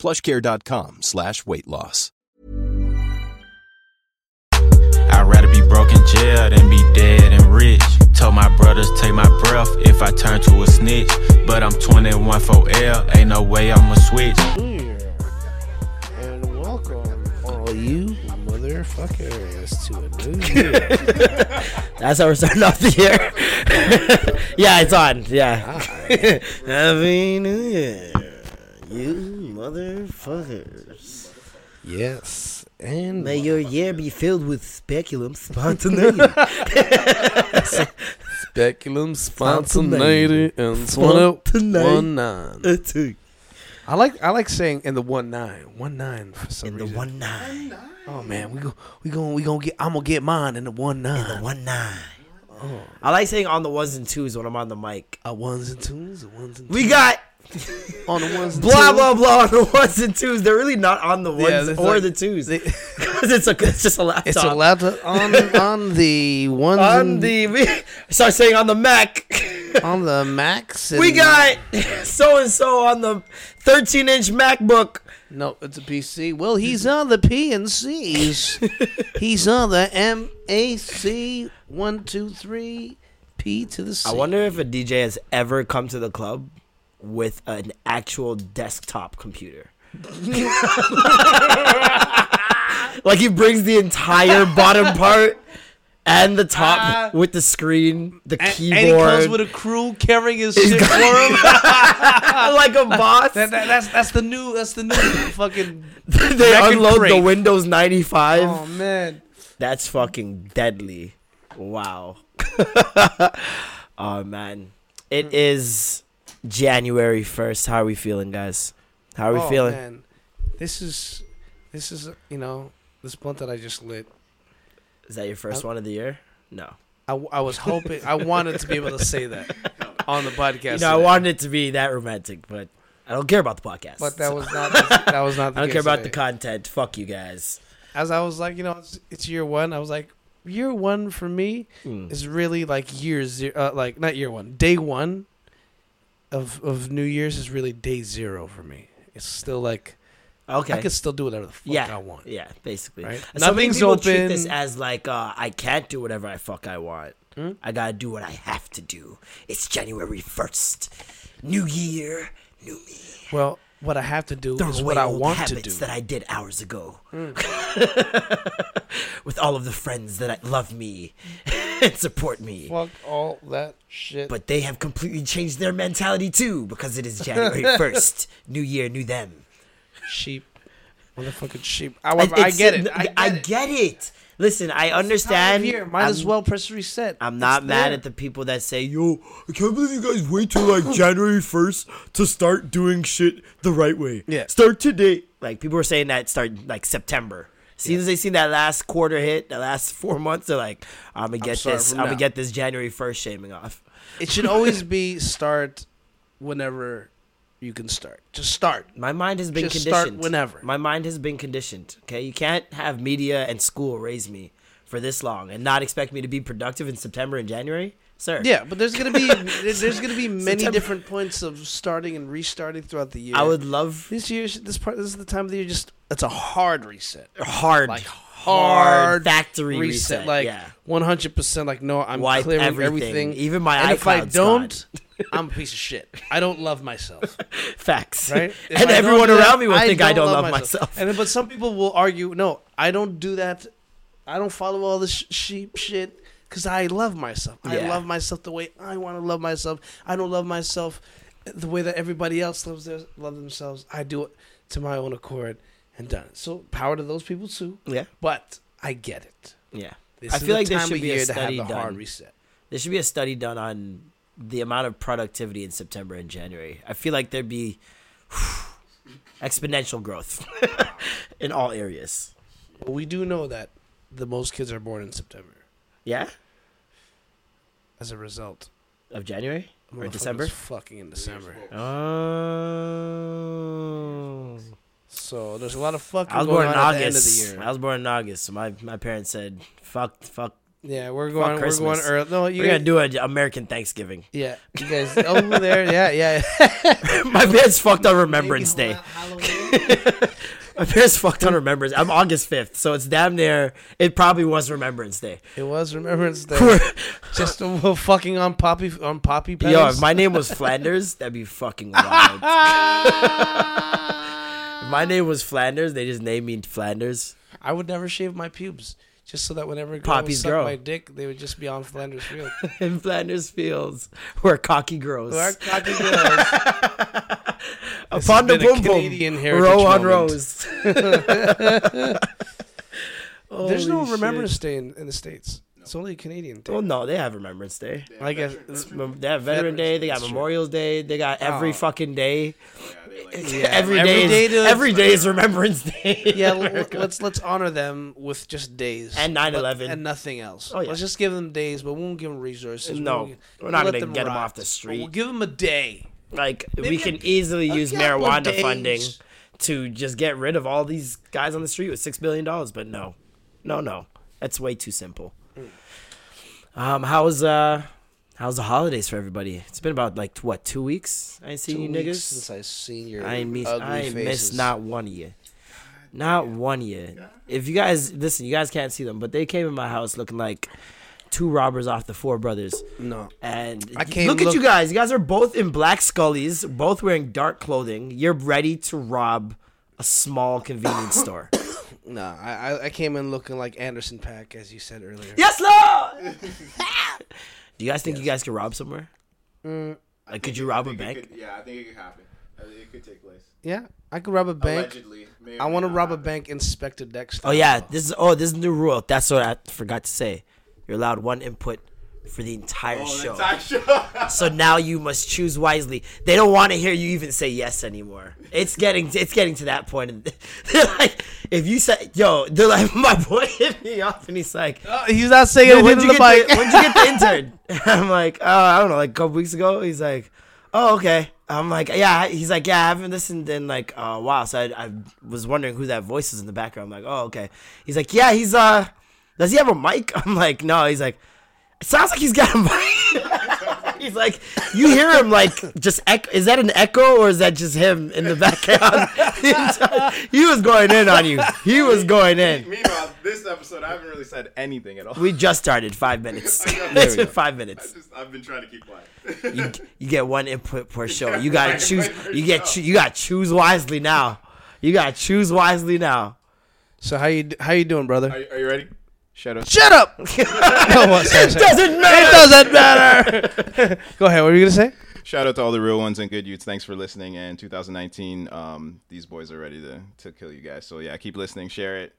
plushcare.com slash weight loss. I'd rather be broke in jail than be dead and rich. Told my brothers take my breath if I turn to a snitch. But I'm 21 for L, ain't no way I'ma switch. New And welcome, all you motherfuckers, to a new year. That's how we're starting off the year. yeah, it's on. Yeah. Happy New Year, you motherfuckers. yes. And May your year be filled with speculum spontaneity. speculum spontaneity and one nine. I like I like saying in the one nine. One nine for some In the reason. one nine. Oh man, we go we going we gonna get I'm gonna get mine in the one nine. In The one nine. Oh. I like saying on the ones and twos when I'm on the mic. A ones and twos, the ones and twos. We got on the ones and blah twos. blah blah on the ones and twos. They're really not on the ones it's or like- the twos because it's a it's just a laptop. It's a laptop on on the ones on and- the we start saying on the Mac. on the Max. we got so and so on the 13 inch MacBook. No, it's a PC. Well, he's on the PNCs. he's on the MAC one two three P to the C. I wonder if a DJ has ever come to the club with an actual desktop computer. like he brings the entire bottom part and the top uh, with the screen, the and, keyboard, and he comes with a crew carrying his shit for him. like a boss. That- that- that's that's the new that's the new fucking. they unload the. Windows 95. Oh man, That's fucking deadly. Wow. oh man. It mm. is January 1st. How are we feeling, guys? How are we oh, feeling? Man. This is this is you know this blunt that I just lit. Is that your first one of the year? No. I, I was hoping I wanted to be able to say that on the podcast. You know, I wanted it to be that romantic, but I don't care about the podcast. but that so was not that was not. The I don't care about today. the content. Fuck you guys. as I was like, you know, it's, it's year one. I was like, year one for me Mm. is really like year zero, uh, like not year one, day one of of New Year's is really day zero for me. It's still like Okay. I can still do whatever the fuck yeah. I want. Yeah, basically. Right? So Nothing's people treat this as like uh, I can't do whatever I fuck I want. Hmm? I gotta do what I have to do. It's January first, New Year, new me. Well, what I have to do Throw is what I want to do. Hmm. that I did hours ago. With all of the friends that I, love me and support me. Fuck all that shit. But they have completely changed their mentality too because it is January 1st. New year, new them. sheep, motherfucking sheep. However, I It's- get it. I get I it. get it. Listen, I understand. year. Might as I'm- well press reset. I'm not It's mad there. at the people that say, "Yo, I can't believe you guys wait till like January 1st to start doing shit the right way." Yeah. Start today. Like people were saying that start like September. As soon as they see that last quarter hit, the last four months, they're like, "I'm gonna get starting this. I'm gonna get this January 1st shaming off." It should always be start whenever you can start. Just start. My mind has been Just start conditioned. whenever. My mind has been conditioned. Okay, you can't have media and school raise me for this long and not expect me to be productive in September and January, sir. Yeah, but there's gonna be there's gonna be many September. different points of starting and restarting throughout the year. I would love this year. This part. This is the time of the year. Just it's a hard reset. hard, Like hard hard factory reset. reset. Like 100. percent Like no, I'm Wipe clearing everything. everything. Even my and if I don't, I'm a piece of shit. I don't love myself. Facts. Right? If and I everyone do that, around me will think I don't love myself. And but some people will argue, no, I don't do that. I don't follow all this sh- sheep shit because I love myself. I love myself the way I want to love myself. I don't love myself the way that everybody else loves their, love themselves. I do it to my own accord and done. it. So power to those people too. Yeah. But I get it. Yeah. This I feel like there should be a year to have study the hard done. reset. There should be a study done on the amount of productivity in September and January. I feel like there'd be exponential growth in all areas. We do know that the most kids are born in September. Yeah, As a result, of January or Motherfuckers December. Fucking in December. Oh. So there's a lot of fucking I was going born in on at the end of August. the year. I was born in August, so my, my parents said, "Fuck, fuck, Yeah, we're going. We're going early. No, you we're guys, gonna do an American Thanksgiving." Yeah, you guys over there. Yeah, yeah. my parents fucked on Remembrance Day. My parents fucked on Remembrance. I'm August fifth, so it's damn near. It probably was Remembrance Day. It was Remembrance Day. Just uh, fucking on poppy on poppy petals. Yo, if my name was Flanders, that'd be fucking wild. if my name was Flanders, they just named me Flanders. I would never shave my pubes, just so that whenever a girl would suck grow. my dick, they would just be on Flanders Field. In Flanders Fields, where cocky grows. Our cocky girls. Upon the a boom Canadian boom, heritage row on moment. rows. There's no Holy Remembrance shit. Day in, in the states. It's only a Canadian thing. Well, no, they have Remembrance Day. I guess. Mem- They have Veteran Day. They got That's true. Memorial Day. They got oh. every Oh. fucking day. Yeah, every every day, day is, to- every day is Remembrance Day. Yeah, l- l- let's let's honor them with just days And 9/11. and nothing else. Oh, yeah. Let's just give them days, but we won't give them resources. We No, won't we're not we'll gonna let get 'em rot. off the But street. We'll give them a day. Like we can a- easily use marijuana days. funding to just get rid of all these guys on the street with six billion dollars, but no, no, no, that's way too simple. Um, how's uh, how's the holidays for everybody? It's been about like what two weeks? I ain't seen Two you niggas. since I seen your I ain't miss, I faces. missed not one of you. Not one of you. If you guys listen, you guys can't see them, but they came in my house looking like two robbers off the Four Brothers. No, And I came look at you guys. You guys are both in black scullies, both wearing dark clothing. You're ready to rob a small convenience store. no. I I- came in looking like Anderson .Paak, as you said earlier. yes, Lord. Do you guys think you guys could rob somewhere? Mm, Like, could you rob a bank? could- yeah, I think it could happen. It could take place. yeah, I could rob a bank. Allegedly. I want to rob a bank Inspector Dexter. Oh yeah, this is oh this is new rule. That's what I forgot to say. You're allowed one input for the entire Oh, show. that's actually. So now you must choose wisely. They don't want to hear you even say yes anymore. It's getting it's getting to that point. They're like, if you say yo, they're like, my boy hit me off, and he's like, Uh, he's not saying yo, when'd to you, the get mic. the, when'd you get the intern? I'm like, oh, I don't know, like a couple weeks ago. He's like, oh, okay. I'm like, yeah. He's like, yeah, I haven't listened in like a while, so I, I was wondering who that voice is in the background. I'm like, oh, okay. He's like, yeah, he's uh, does he have a mic? I'm like, no. He's like, it sounds like he's got a mic. he's like, you hear him like just echo. Is that an echo or is that just him in the background? he was going in on you. He was going in. Meanwhile, this episode, I haven't really said anything at all. We just started five minutes. I know. it's There been five I minutes. just, I've been trying to keep quiet. You, you get one input per show. You gotta choose. You get. show. choo- You got to choose wisely now. You gotta choose wisely now. So how you how you doing, brother? Are, you- are you ready? Shut up. Shut up. no, what, sorry, sorry. Doesn't matter. It doesn't matter. Go ahead. What were you gonna say? Shout out to all the real ones and good youths. Thanks for listening. And 2019, um, these boys are ready to, to kill you guys. So yeah, keep listening, share it,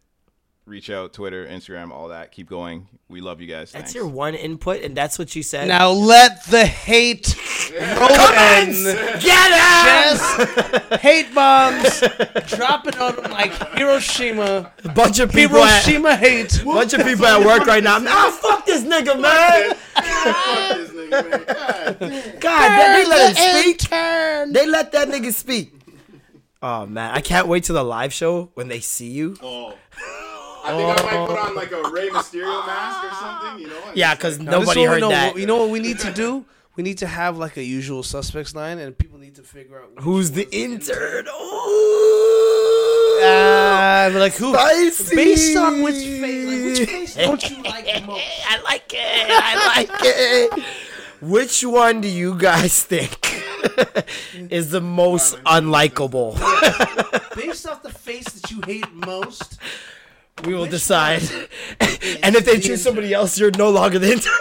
reach out, Twitter, Instagram, all that. Keep going. We love you guys. That's Thanks. your one input, and that's what you said. Now let the hate roll. Get out! Yes, hate bombs dropping on them like Hiroshima. A bunch of people. At, Hiroshima hate. bunch of people at work right now. Ah, fuck this nigga, man. Fuck this nigga, man. God. God, they, they let him speak. They let that nigga speak. Oh man, I can't wait till the live show when they see you. Oh. I think I might put on like a Rey Mysterio mask or something, you know? and Yeah, because like, Now, this is nobody what we heard know. that. You know what we need to do? We need to have like a usual suspects line, and people need to figure out which Who's the one's intern? Ooh. Ah, like who? Spicy. Based on which face, like which face don't you like most? I like it. I like it. Which one do you guys think is the most unlikable? Based off the face that you hate most, We will decide. and if they choose somebody else, you're no longer the intern.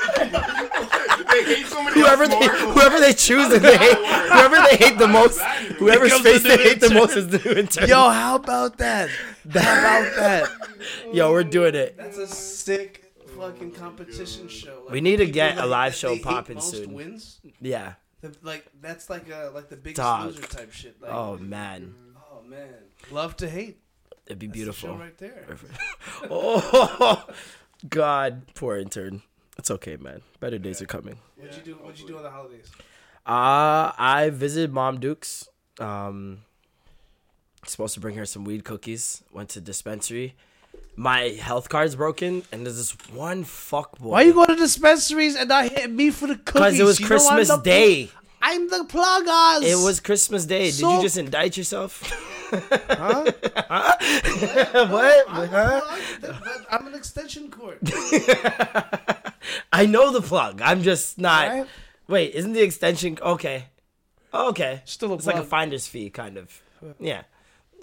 They whoever they more. whoever they choose and they hate, whoever they hate the most, whoever's face they new hate the most is the new intern. yo, how about that? How about that? Yo, we're doing it. That's a sick fucking competition show. Like, We need to people get a live show they hate popping most soon. Wins. Yeah. The- like that's like a like the biggest Dog. loser type shit. Like, Oh man. oh man, love to hate. It'd be That's the beautiful. show right there. Oh God, poor intern. It's okay, man. Better days are coming. What'd you do? What'd you do on the holidays? Uh I visited Mom Duke's. Um supposed to bring her some weed cookies. Went to dispensary. My health card's broken, and there's this one fuck boy. Why you go to dispensaries and not hit me for the cookies? Because it was You Christmas Day. I'm the pluggers. It was Christmas Day. Did you just indict yourself? Huh? what? Huh? I'm an extension cord. I know the plug. I'm just not. Right? Wait, isn't the extension okay? Okay, Still a it's like a finder's fee, kind of. Yeah.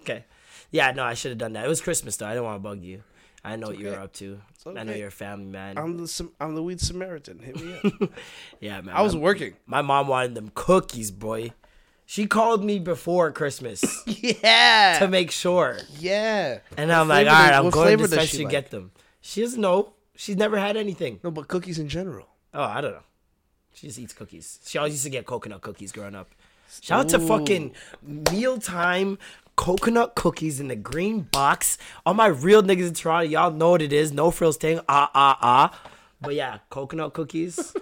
Okay. Yeah. No, I should have done that. It was Christmas though. I didn't want to bug you. I know what you're up to. I know okay. you're a family man. I'm the I'm the weed Samaritan. Hit me up. yeah, man. I was my, working. my mom wanted them cookies, boy. She called me before Christmas Yeah. to make sure, yeah. and I'm like, all right, I'm going to she to get them. She doesn't know. She's never had anything. No, but cookies in general. Oh, I don't know. She just eats cookies. She always used to get coconut cookies growing up. Shout out to fucking mealtime coconut cookies in the green box. All my real niggas in Toronto, y'all know what it is. No frills thing. Ah ah ah. But yeah, coconut cookies.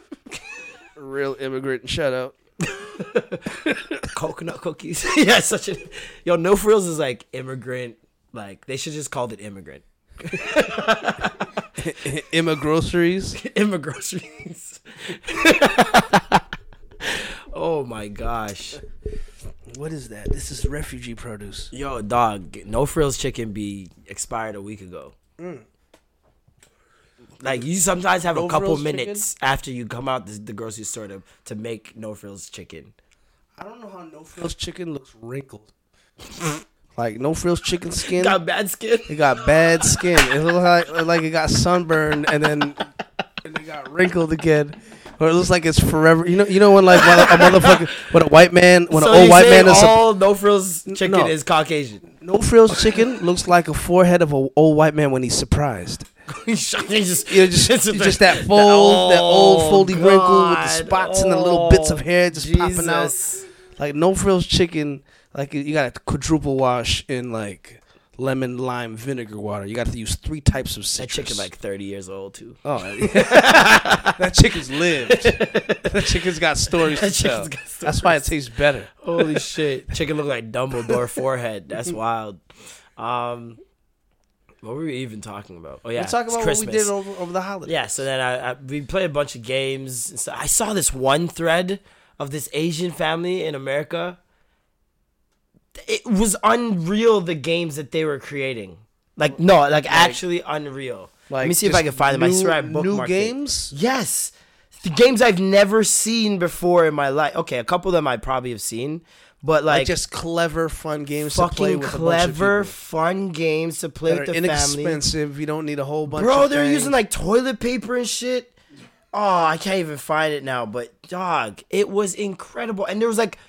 Real immigrant shout out. coconut cookies. yeah, such a yo. No frills is like immigrant. Like they should just called it immigrant. Emma groceries. Immigroceries. Oh my gosh. What is that? This is refugee produce. Yo, dog, no frills chicken be expired a week ago. Mm. Like you sometimes have a couple minutes after you come out the, the grocery store to, to make no frills chicken. I don't know how no frills chicken looks wrinkled. like no frills chicken skin. Got bad skin. it got bad skin. It looked like like it got sunburned and then and it got wrinkled again. Or it looks like it's forever. You know, you know when like when a motherfucker, when a white man, when so an old white man is all no frills chicken no. is Caucasian. no frills chicken looks like a forehead of an old white man when he's surprised. He just, You know, just, just that fold, that old oh, foldy wrinkle with the God. spots and the little bits of hair just popping out. Oh, like no frills chicken, like you got to quadruple wash in like lemon lime vinegar water. You got to use three types of That citrus. chicken like thirty years old too. oh, that chicken's lived. that chicken's got stories to tell. chicken's That's why it tastes better. Holy shit! Chicken look like Dumbledore forehead. That's wild. Um, what were we even talking about? Oh yeah, Let's talk it's about what we did over, over the holidays. Yeah, so then I, I we played a bunch of games. And so I saw this one thread of this Asian family in America. It was unreal the games that they were creating. Like no, like, actually unreal. Let me see if I can find them. I new- swear I New bookmarked it. games. Yes. The games I've never seen before in my life. Okay, a couple of them I probably have seen, but Like, like, just clever, fun games to play fucking clever, bunch of fun games to play with the family. inexpensive. You don't need a whole bunch. Bro, they're things. using like toilet paper and shit. Oh, I can't even find it now, but dog, it was incredible. And there was like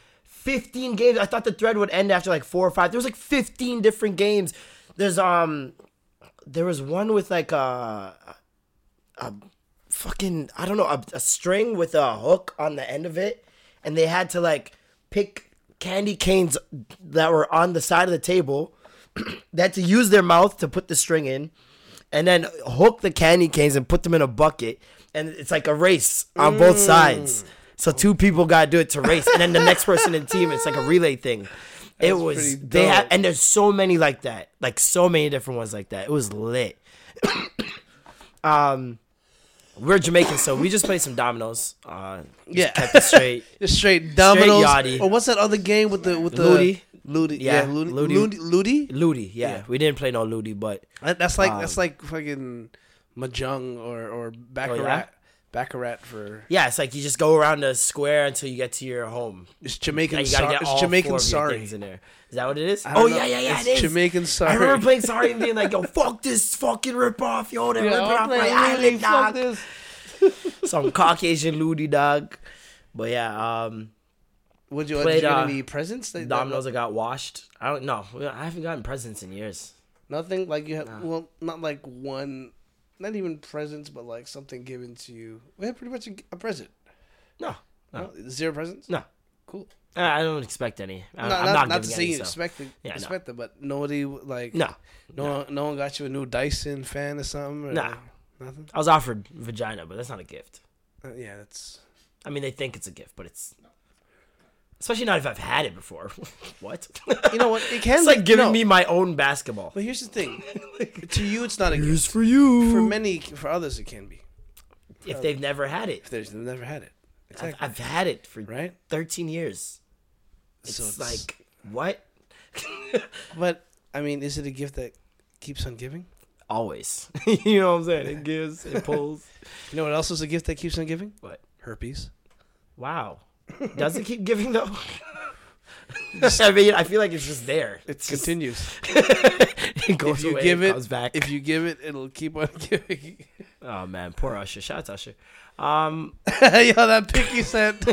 15 games. I thought the thread would end after like four or five. There was like 15 different games. There's um there was one with like a a fucking I don't know, a, a string with a hook on the end of it and they had to like pick candy canes that were on the side of the table. they had to use their mouth to put the string in and then hook the candy canes and put them in a bucket and it's like a race on both sides mm. So two people gotta do it to race and then the next person in the team it's like a relay thing it was they had dope. and there's so many like that like so many different ones like that it was lit um we're jamaican so we just played some dominoes uh just Yeah. kept it straight Just straight dominoes. yachty. Or what's that other game with the with the Ludi. Ludi? Yeah, Yeah, Ludi. Ludi. Ludi. Ludi? yeah, Yeah. we didn't play no ludi but That's like that's Um, like fucking mahjong or or baccarat. yeah? Baccarat for yeah it's like you just go around the square until you get to your home it's Jamaican. And you gotta get it's all Jamaican four of your sorry. things in there. Is that what it is? Oh know. yeah, yeah, yeah. It's it is. Jamaican sorry. I remember playing sorry and being like, "Yo, fuck this fucking rip off, yo, they're ripping off my island, dog." Some Caucasian ludi dog. But yeah, um, Would you, Played, did you get uh, any presents? They- dominoes that got washed. I don't know. I haven't gotten presents in years. Nothing like you have. Well, not like one. Not even presents, but like something given to you. We had pretty much a, a present. No, no, No, zero presents. no. Cool. Uh, I don't expect any. I, I'm not, not, not to say any, you so- expect it, Yeah, no. expect it, but nobody like No, no, One, no one got you a new Dyson fan or something. Or Nah. nothing. I was offered vagina, but that's not a gift. Uh, yeah, that's I mean, they think it's a gift, but it's especially not if I've had it before. what? you know what it can. it's be- like giving no, me my own basketball. But here's the thing: to you, it's not a gift. for you. For many, for others, it can be. if they've never had it, If they've never had it, I've, exactly. I've had it for right? 13 years. It's, So it's- like what? But I mean, is it a gift that keeps on giving? Always. you know what I'm saying? It gives, it pulls. You know what else is a gift that keeps on giving? What? Herpes. Wow. Does it keep giving though? I mean, I feel like it's just there. It just, continues. it goes if you away, give it, comes back. if you give it, it'll keep on giving. oh man, poor Usher. Shout out to Usher. Um, Yo, that picky scent.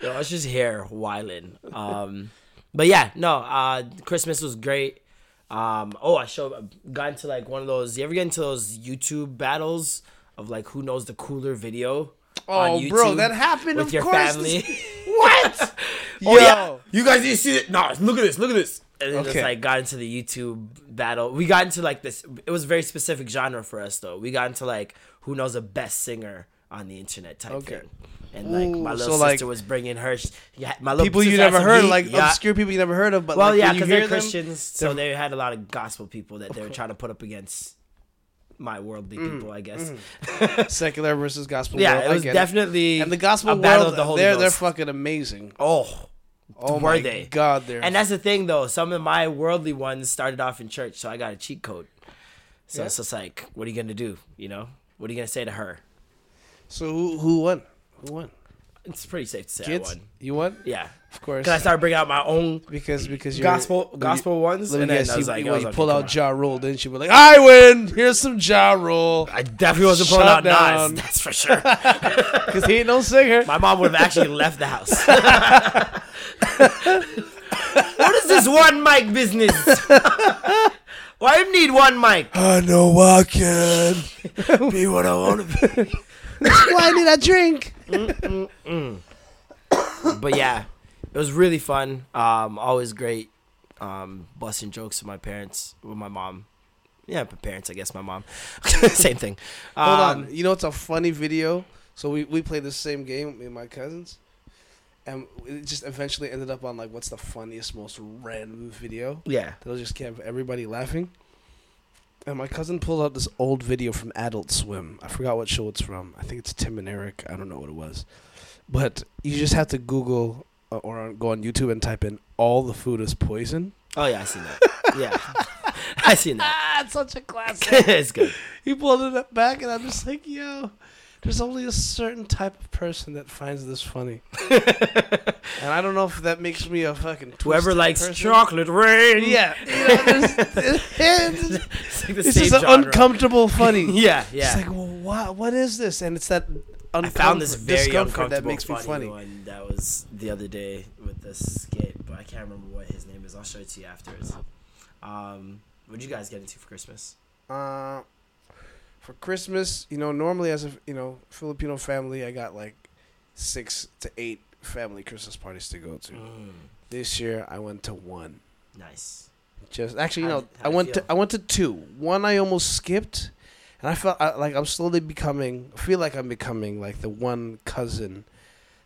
Yo, just here wilding. Um, but yeah, no. Uh, Christmas was great. Um, oh, I showed got into like one of those. You ever get into those YouTube battles of like who knows the cooler video? Oh, bro, that happened. with of your course. family. what? Oh Yo. yeah, you guys didn't see it. No, look at this. Look at this. And then just like got into the YouTube battle. We got into like this. It was a very specific genre for us though. We got into like who knows the best singer on the internet type Okay. thing. And like my little so, like, sister was bringing her. Yeah, my little People you never heard, like Yeah. obscure people you never heard of. But Well, like, yeah, because they're hear them, Christians, so they had a lot of gospel people that they were trying to put up against my worldly Mm, people, I guess. secular versus gospel. Yeah, world, it I was get definitely And the gospel a battle world, of the Holy they're they're Ghost. fucking amazing. oh, Oh Were my they? god, they're and that's the thing though. Some of my worldly ones started off in church, so I got a cheat code. So Yeah. it's just like, what are you gonna do? You know, what are you gonna say to her? so who who won? Who won? It's pretty safe to say Kids, I won. you won. Yeah, Of course. because I started bringing out my own because because you're, gospel gospel ones, and then guess. I was you, like, you, I was you like, pulled out. Ja Rule, didn't you? Be like, I win. Here's some Ja Rule. I definitely wasn't pulling out down. Nas. That's for sure. Because he ain't no singer. My mom would have actually left the house. what is this one mic business? Why you need one mic? I know I can be what I want to be. Why did I need a drink? But yeah, it was really fun. Um, always great. Um, busting jokes with my parents, with my mom. Yeah, my parents, I guess my mom. Same thing. Hold Um, on. You know it's a funny video? So we, we played the same game, me and my cousins. And it just eventually ended up on like what's the funniest, most random video. Yeah. That'll just keep everybody laughing. And my cousin pulled out this old video from Adult Swim. I forgot what show it's from. I think it's Tim and Eric. I don't know what it was. But you just have to Google uh, or go on YouTube and type in "all the food is poison." Oh yeah, I seen that. Yeah, I seen that. Ah, it's such a classic. it's good. he pulled it up back, and I'm just like, yo, there's only a certain type of person that finds this funny. and I don't know if that makes me a fucking Whoever likes person. chocolate rain. Yeah, you know, there's, it's, it's like the it's same just an genre. uncomfortable funny. Yeah, yeah. It's like, well, what, what is this? And it's that I found this very uncomfortable that makes me funny. one that was the other day with the skit, but I can't remember what his name is. I'll show it to you afterwards. Um, what did you guys get into for Christmas? Uh, for Christmas, you know, normally as a you know Filipino family, I got like six to eight family Christmas parties to go to. Mm, This year, I went to one. nice. Just actually, you know, I went to? I went to two. One I almost skipped, and I felt I, like I'm slowly becoming. I feel like I'm becoming like the one cousin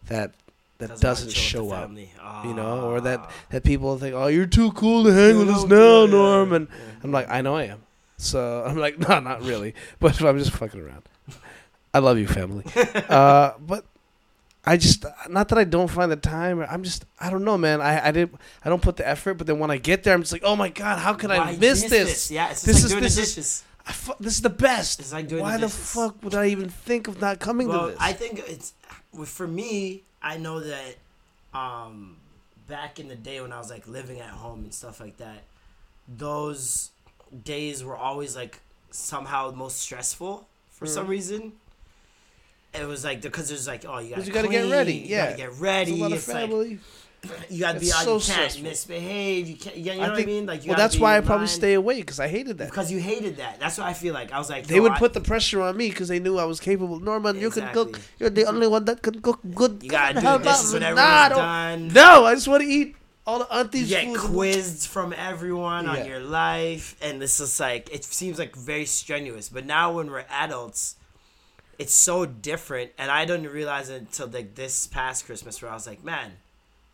that that Doesn't doesn't show up. You know, or that Ah. that people think, oh, you're too cool to hang with us now, yeah, Norm. And yeah. I'm like, I know I am. So I'm like, no, not really. But I'm just fucking around. I love you, family. uh, but I just, not that I don't find the time. I'm just, I don't know, man. I, I didn't I don't put the effort. But then when I get there, I'm just like, oh my god, how could I Why miss miss this? Yeah, it's This like is- doing this the is- dishes. I fu- this is the best. It's like doing Why the the fuck would I even think of not coming well, to this? I think it's for me. I know that um, back in the day when I was like living at home and stuff like that, those days were always like somehow most stressful for some reason. It was like because there's like oh you gotta, Mm. you gotta get clean, ready, you yeah. gotta get ready. There's a lot of it's like family. you gotta be It's out. so you can't stressful. misbehave. You can't. You know I what I mean? Like, you well, that's be why I probably line. stay away because I hated that. because you hated that. That's what I feel like. I was like, They would I- put the pressure on me because they knew I was capable. Norman, you can cook. You're the only one that can cook good. You gotta do this when Nah, everyone's done. No, I just want to eat all the aunties' get quizzed from everyone Yeah. on your life and this is like it seems like very strenuous. But now when we're adults it's so different and i didn't realize it until like this past christmas where i was like man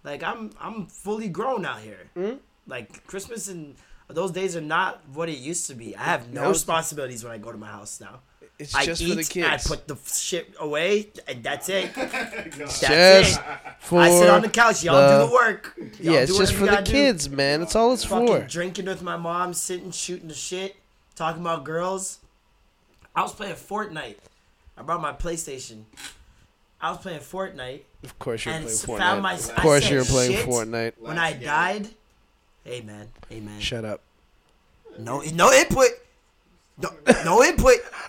like i'm i'm fully grown out here. Hmm? like christmas and those days are not what it used to be. I have no. responsibilities when i go to my house now It's I just eat, for the kids. I put the shit away, and that's it. That's just it. for I sit on the couch. Y'all the- do the work. Y'all yeah, it's do just for the gotta do kids, man. That's all it's fucking for. drinking with my mom, sitting shooting the shit, talking about girls. I was playing Fortnite. I brought my PlayStation. I was playing Fortnite. Of course, you're And playing s- Fortnite. my- of course, you're playing shit. Fortnite. When I died, hey man, hey man, Shut up. no no input, no, no input.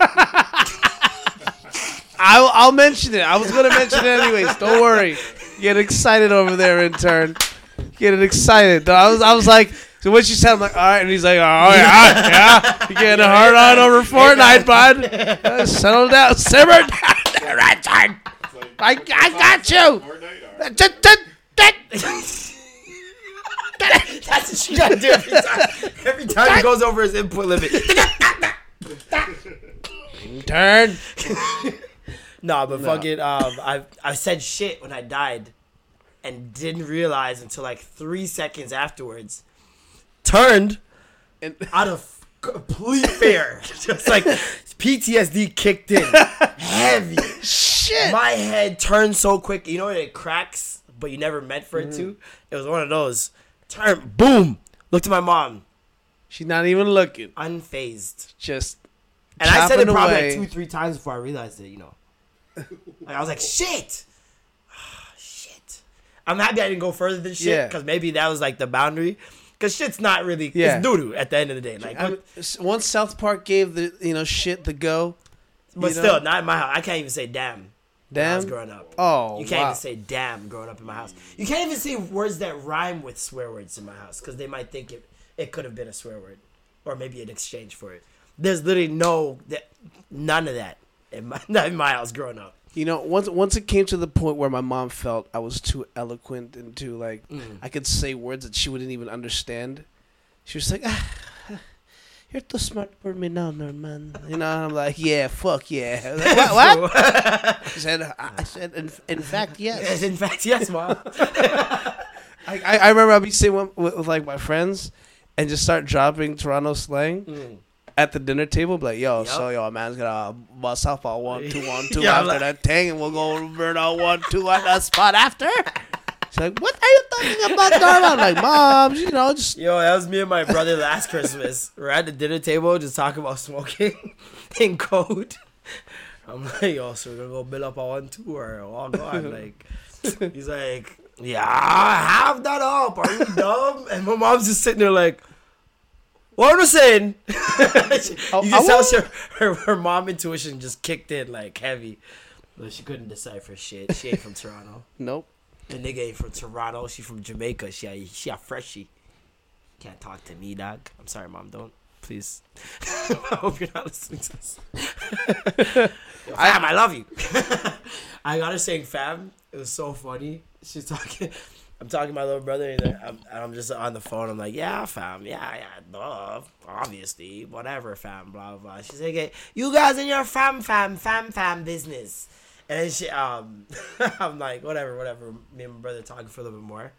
I'll, I'll mention it. I was gonna mention it anyways. Don't worry. Get excited over there, intern. Get excited. I was I was like, so what she said, I'm like, all right, and he's like, oh yeah, yeah. You getting a hard on over Fortnite, bud? Uh, settle down, simmer down. right time. I, I got you. That's what she gotta do every time. Every time he goes over his input limit. Turn. No, but fucking, um, I I said shit when I died, and didn't realize until like three seconds afterwards. Turned And- out of complete fear, just like PTSD kicked in, heavy. Shit. My head turned so quick. You know when it cracks, but you never meant for it to. It was one of those. Turn, boom. Looked at my mom, She's not even looking. unfazed, Just and I said it chopping probably away. like two, three times before I realized it. You know, like I was like, shit, shit. I'm happy I didn't go further than shit Yeah. because maybe that was like the boundary. Because shit's not really Yeah. it's doo doo at the end of the day. Like, I mean, once South Park gave the you know shit the go. but you know? still, not in my house. I can't even say damn. When I was Damn. growing up. Oh, You can't wow. even say damn growing up in my house. You can't even say words that rhyme with swear words in my house because they might think it it could have been a swear word or maybe an exchange for it. There's literally no that none of that in my not in my house growing up. You know, once once it came to the point where my mom felt I was too eloquent and too like Mm. I could say words that she wouldn't even understand. She was like, ah, "You're too smart for me now, Norman." You know, I'm like, "Yeah, fuck yeah." I like, what? what? She said, "I I said, in, in fact, yes." yes. in fact, yes, mom. I, I, I remember I'd be sitting with, with, with like my friends and just start dropping Toronto slang Mm. at the dinner table. Be like, yo, Yup. so yo, man's gonna bust off a one, two, one, two Yeah, after like- that thing, and we'll go burn out one, two on the spot after. She's like, what are you talking about, Norman? I'm like, mom, you know, just Yo, that was me and my brother last Christmas. We're at the dinner table just talking about smoking in code. I'm like, yo, so we're gonna go build up a one or walk on. Like, he's like, yeah, I have that up. Are you dumb? And my mom's just sitting there like, what am I saying? you can tell won't- her, her mom intuition just kicked in like heavy. But she couldn't decipher shit. She ain't from Toronto. nope. The nigga ain't from Toronto. She from Jamaica. She a, she a freshie. Can't talk to me, dog. I'm sorry, mom. Don't please. I hope you're not listening to this. Fam, I love you. I got her saying fam. It was so funny. She's talking. I'm talking to my little brother, and I'm, and I'm just on the phone. I'm like, yeah, fam, yeah, yeah, duh, obviously, whatever, fam, blah blah. blah. She's like, you guys in your fam, fam, fam, fam business. And then she, um, I'm like, whatever, whatever. Me and my brother talking for a little bit more.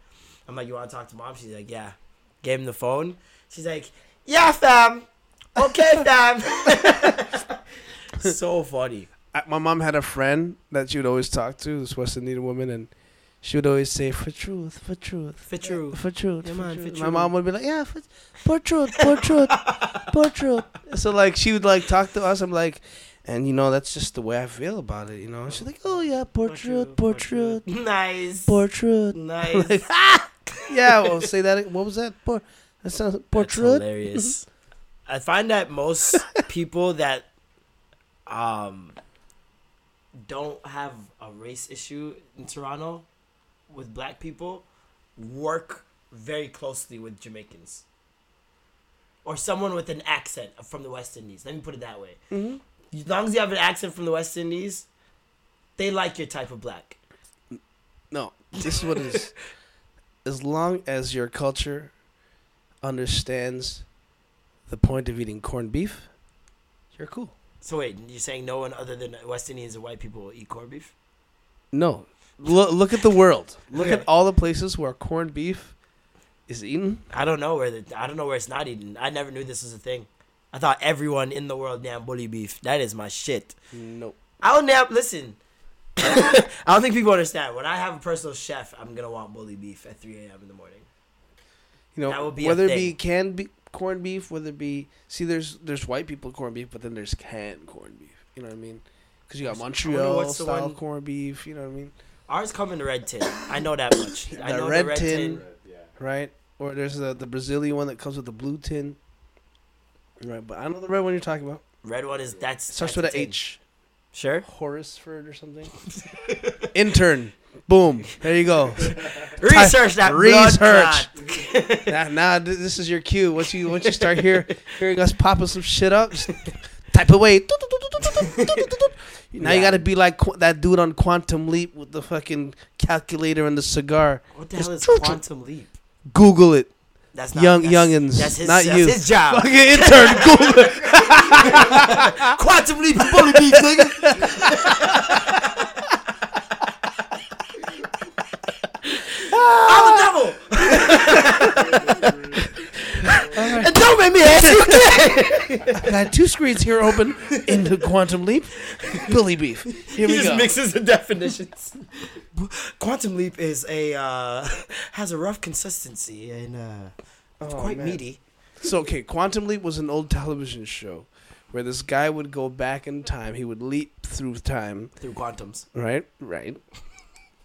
I'm like, you want to talk to mom? She's like, yeah. Gave him the phone. She's like, yeah, fam. Okay, fam. so funny. I, my mom had a friend that she would always talk to, this West Indian woman, and she would always say, for truth, for truth. For true. For truth, Yeah, for man, truth. for My truth. mom would be like, "Yeah, for, for truth, for truth, for truth." So like, she would like talk to us. I'm like, and you know, that's just the way I feel about it. You know, she's like, "Oh yeah, for truth, Nice. for truth." Nice. Like, ah! yeah, well, say that. What was that? Por, that sounds That's portrait. hilarious. I find that most people that um don't have a race issue in Toronto with black people work very closely with Jamaicans or someone with an accent from the West Indies. Let me put it that way. Mm-hmm. As long as you have an accent from the West Indies, they like your type of black. No, this is what it is. As long as your culture understands the point of eating corned beef, you're cool. So wait, you're saying no one other than West Indians and white people will eat corned beef? No, look, look at the world. Look Okay. at all the places where corned beef is eaten. I don't know where the I don't know where it's not eaten. I never knew this was a thing. I thought everyone in the world damn bully beef. That is my shit. No. I'll nap. Listen, I don't think people understand. When I have a personal chef, I'm gonna want bully beef at 3 a.m. in the morning. You know, That would be a whether it be canned be- corned beef, whether it be see, there's there's white people corned beef, but then there's canned corned beef. You know what I mean? Because you got Montreal what's style one- corned beef. You know what I mean? Ours come in the red tin. I know that much. I The know red the red tin. tin. Right? Or there's the the Brazilian one that comes with the blue tin. Right, but I know the red one you're talking about. Red one is that's It starts that's with a an. H. Sure. Hereford or something. Intern. Boom. There you go. Research that Research. blood clot. now, now this is your cue. Once you once you start hear, hearing us popping some shit up, type away. Now you got to be like qu- that dude on Quantum Leap with the fucking calculator and the cigar. What the Just hell is quantum leap? Google it. That's Young that's, youngins, That's his, not that's you. his job. Fucking intern. Google quantum leap bully beef, nigga. I'm a devil. and don't me ask you again. I got two screens here open in the Quantum Leap. Bully Beef. Here He we just go. mixes the definitions. Quantum leap is a uh, has a rough consistency and uh, it's Oh, quite man. meaty. So okay, Quantum Leap was an old television show where this guy would go back in time. He would leap through time. Through quantums. Right, right.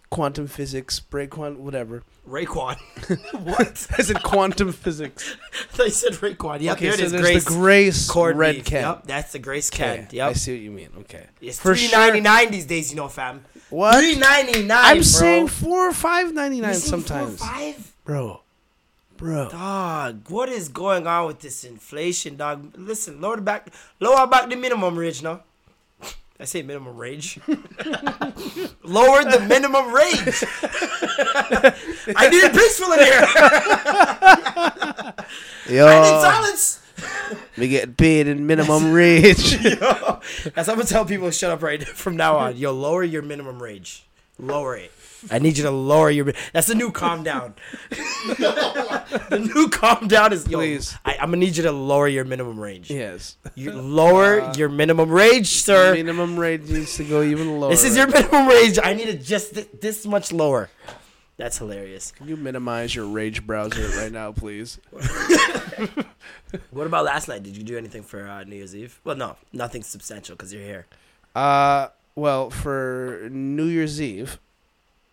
Quantum physics, break quantum, whatever. Rayquan. what? I said quantum physics. they said Rayquan. Yep, okay, there it so is. there's Grace. the Grace Cord red beef. can. Yep, that's the Grace Okay, can. Yep. I see what you mean. Okay, It's For three sure. these days, you know, fam. What? Three ninety nine. I'm bro. saying four or five ninety nine four, sometimes, five. bro. Bro, Dog, what is going on with this inflation, dog? Listen, lower back, lower back the minimum wage now. I say minimum wage. lower the minimum wage. I need peaceful in here. I need silence. we get paid in minimum wage. As I'm gonna tell people, shut up right from now on. Yo, lower your minimum wage. Lower it. I need you to lower your. That's the new calm down. the new calm down is yo. Please. I, I'm gonna need you to lower your minimum range. yes, You lower your minimum range, sir. minimum wage needs to go even lower. This is your minimum range. I need it just th- this much lower. That's hilarious. Can you minimize your rage browser right now, please? What about last night? Did you do anything for uh, New Year's Eve? Well, no, nothing substantial because you're here. Uh, well, for New Year's Eve,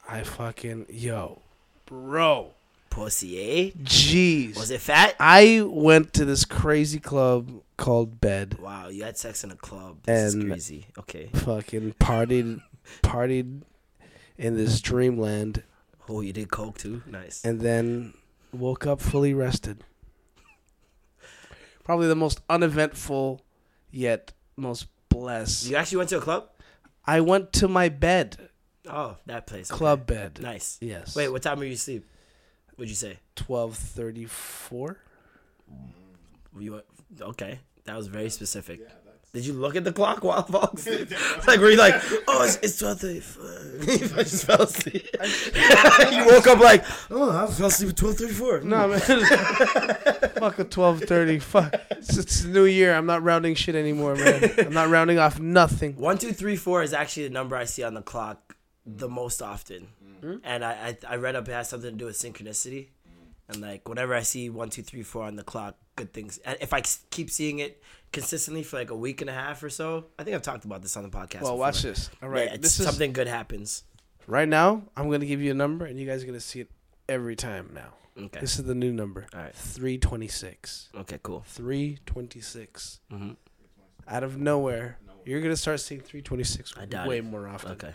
I fucking yo, bro, Pussy, eh? jeez. Was it fat? I went to this crazy club called Bed. Wow, you had sex in a club. This And- is crazy. Okay. Fucking partied, partied in this dreamland, Oh, you did coke too. Nice. and then woke up fully rested. Probably the most uneventful, yet most blessed. You actually went to a club? I went to my bed, Oh, that place. okay. club bed. Nice. Yes. Wait, what time were you asleep? What'd you say? twelve thirty four. You okay, that was very specific. Did you look at the clock while falling asleep? like, were you like, oh, it's, it's twelve thirty-four? I just fell asleep. you woke up like, oh, I fell asleep at twelve thirty-four. No hmm. man, fuck a twelve thirty. Fuck, it's, it's new year. I'm not rounding shit anymore, man. I'm not rounding off nothing. One, two, three, four is actually the number I see on the clock the most often. And I, I I read up it has something to do with synchronicity. And like whenever I see one, two, three, four on the clock, good things. And if I keep seeing it consistently for like a week and a half or so, I think I've talked about this on the podcast. Well, before. watch this. All right, Yeah, this is something good happens. right now. I'm gonna give you a number, and you guys are gonna see it every time now. Okay. This is the new number. All right. Three twenty six. Okay. Cool. Three twenty six. Mhm. Out of nowhere, you're gonna start seeing three twenty six I way it. more often. Okay.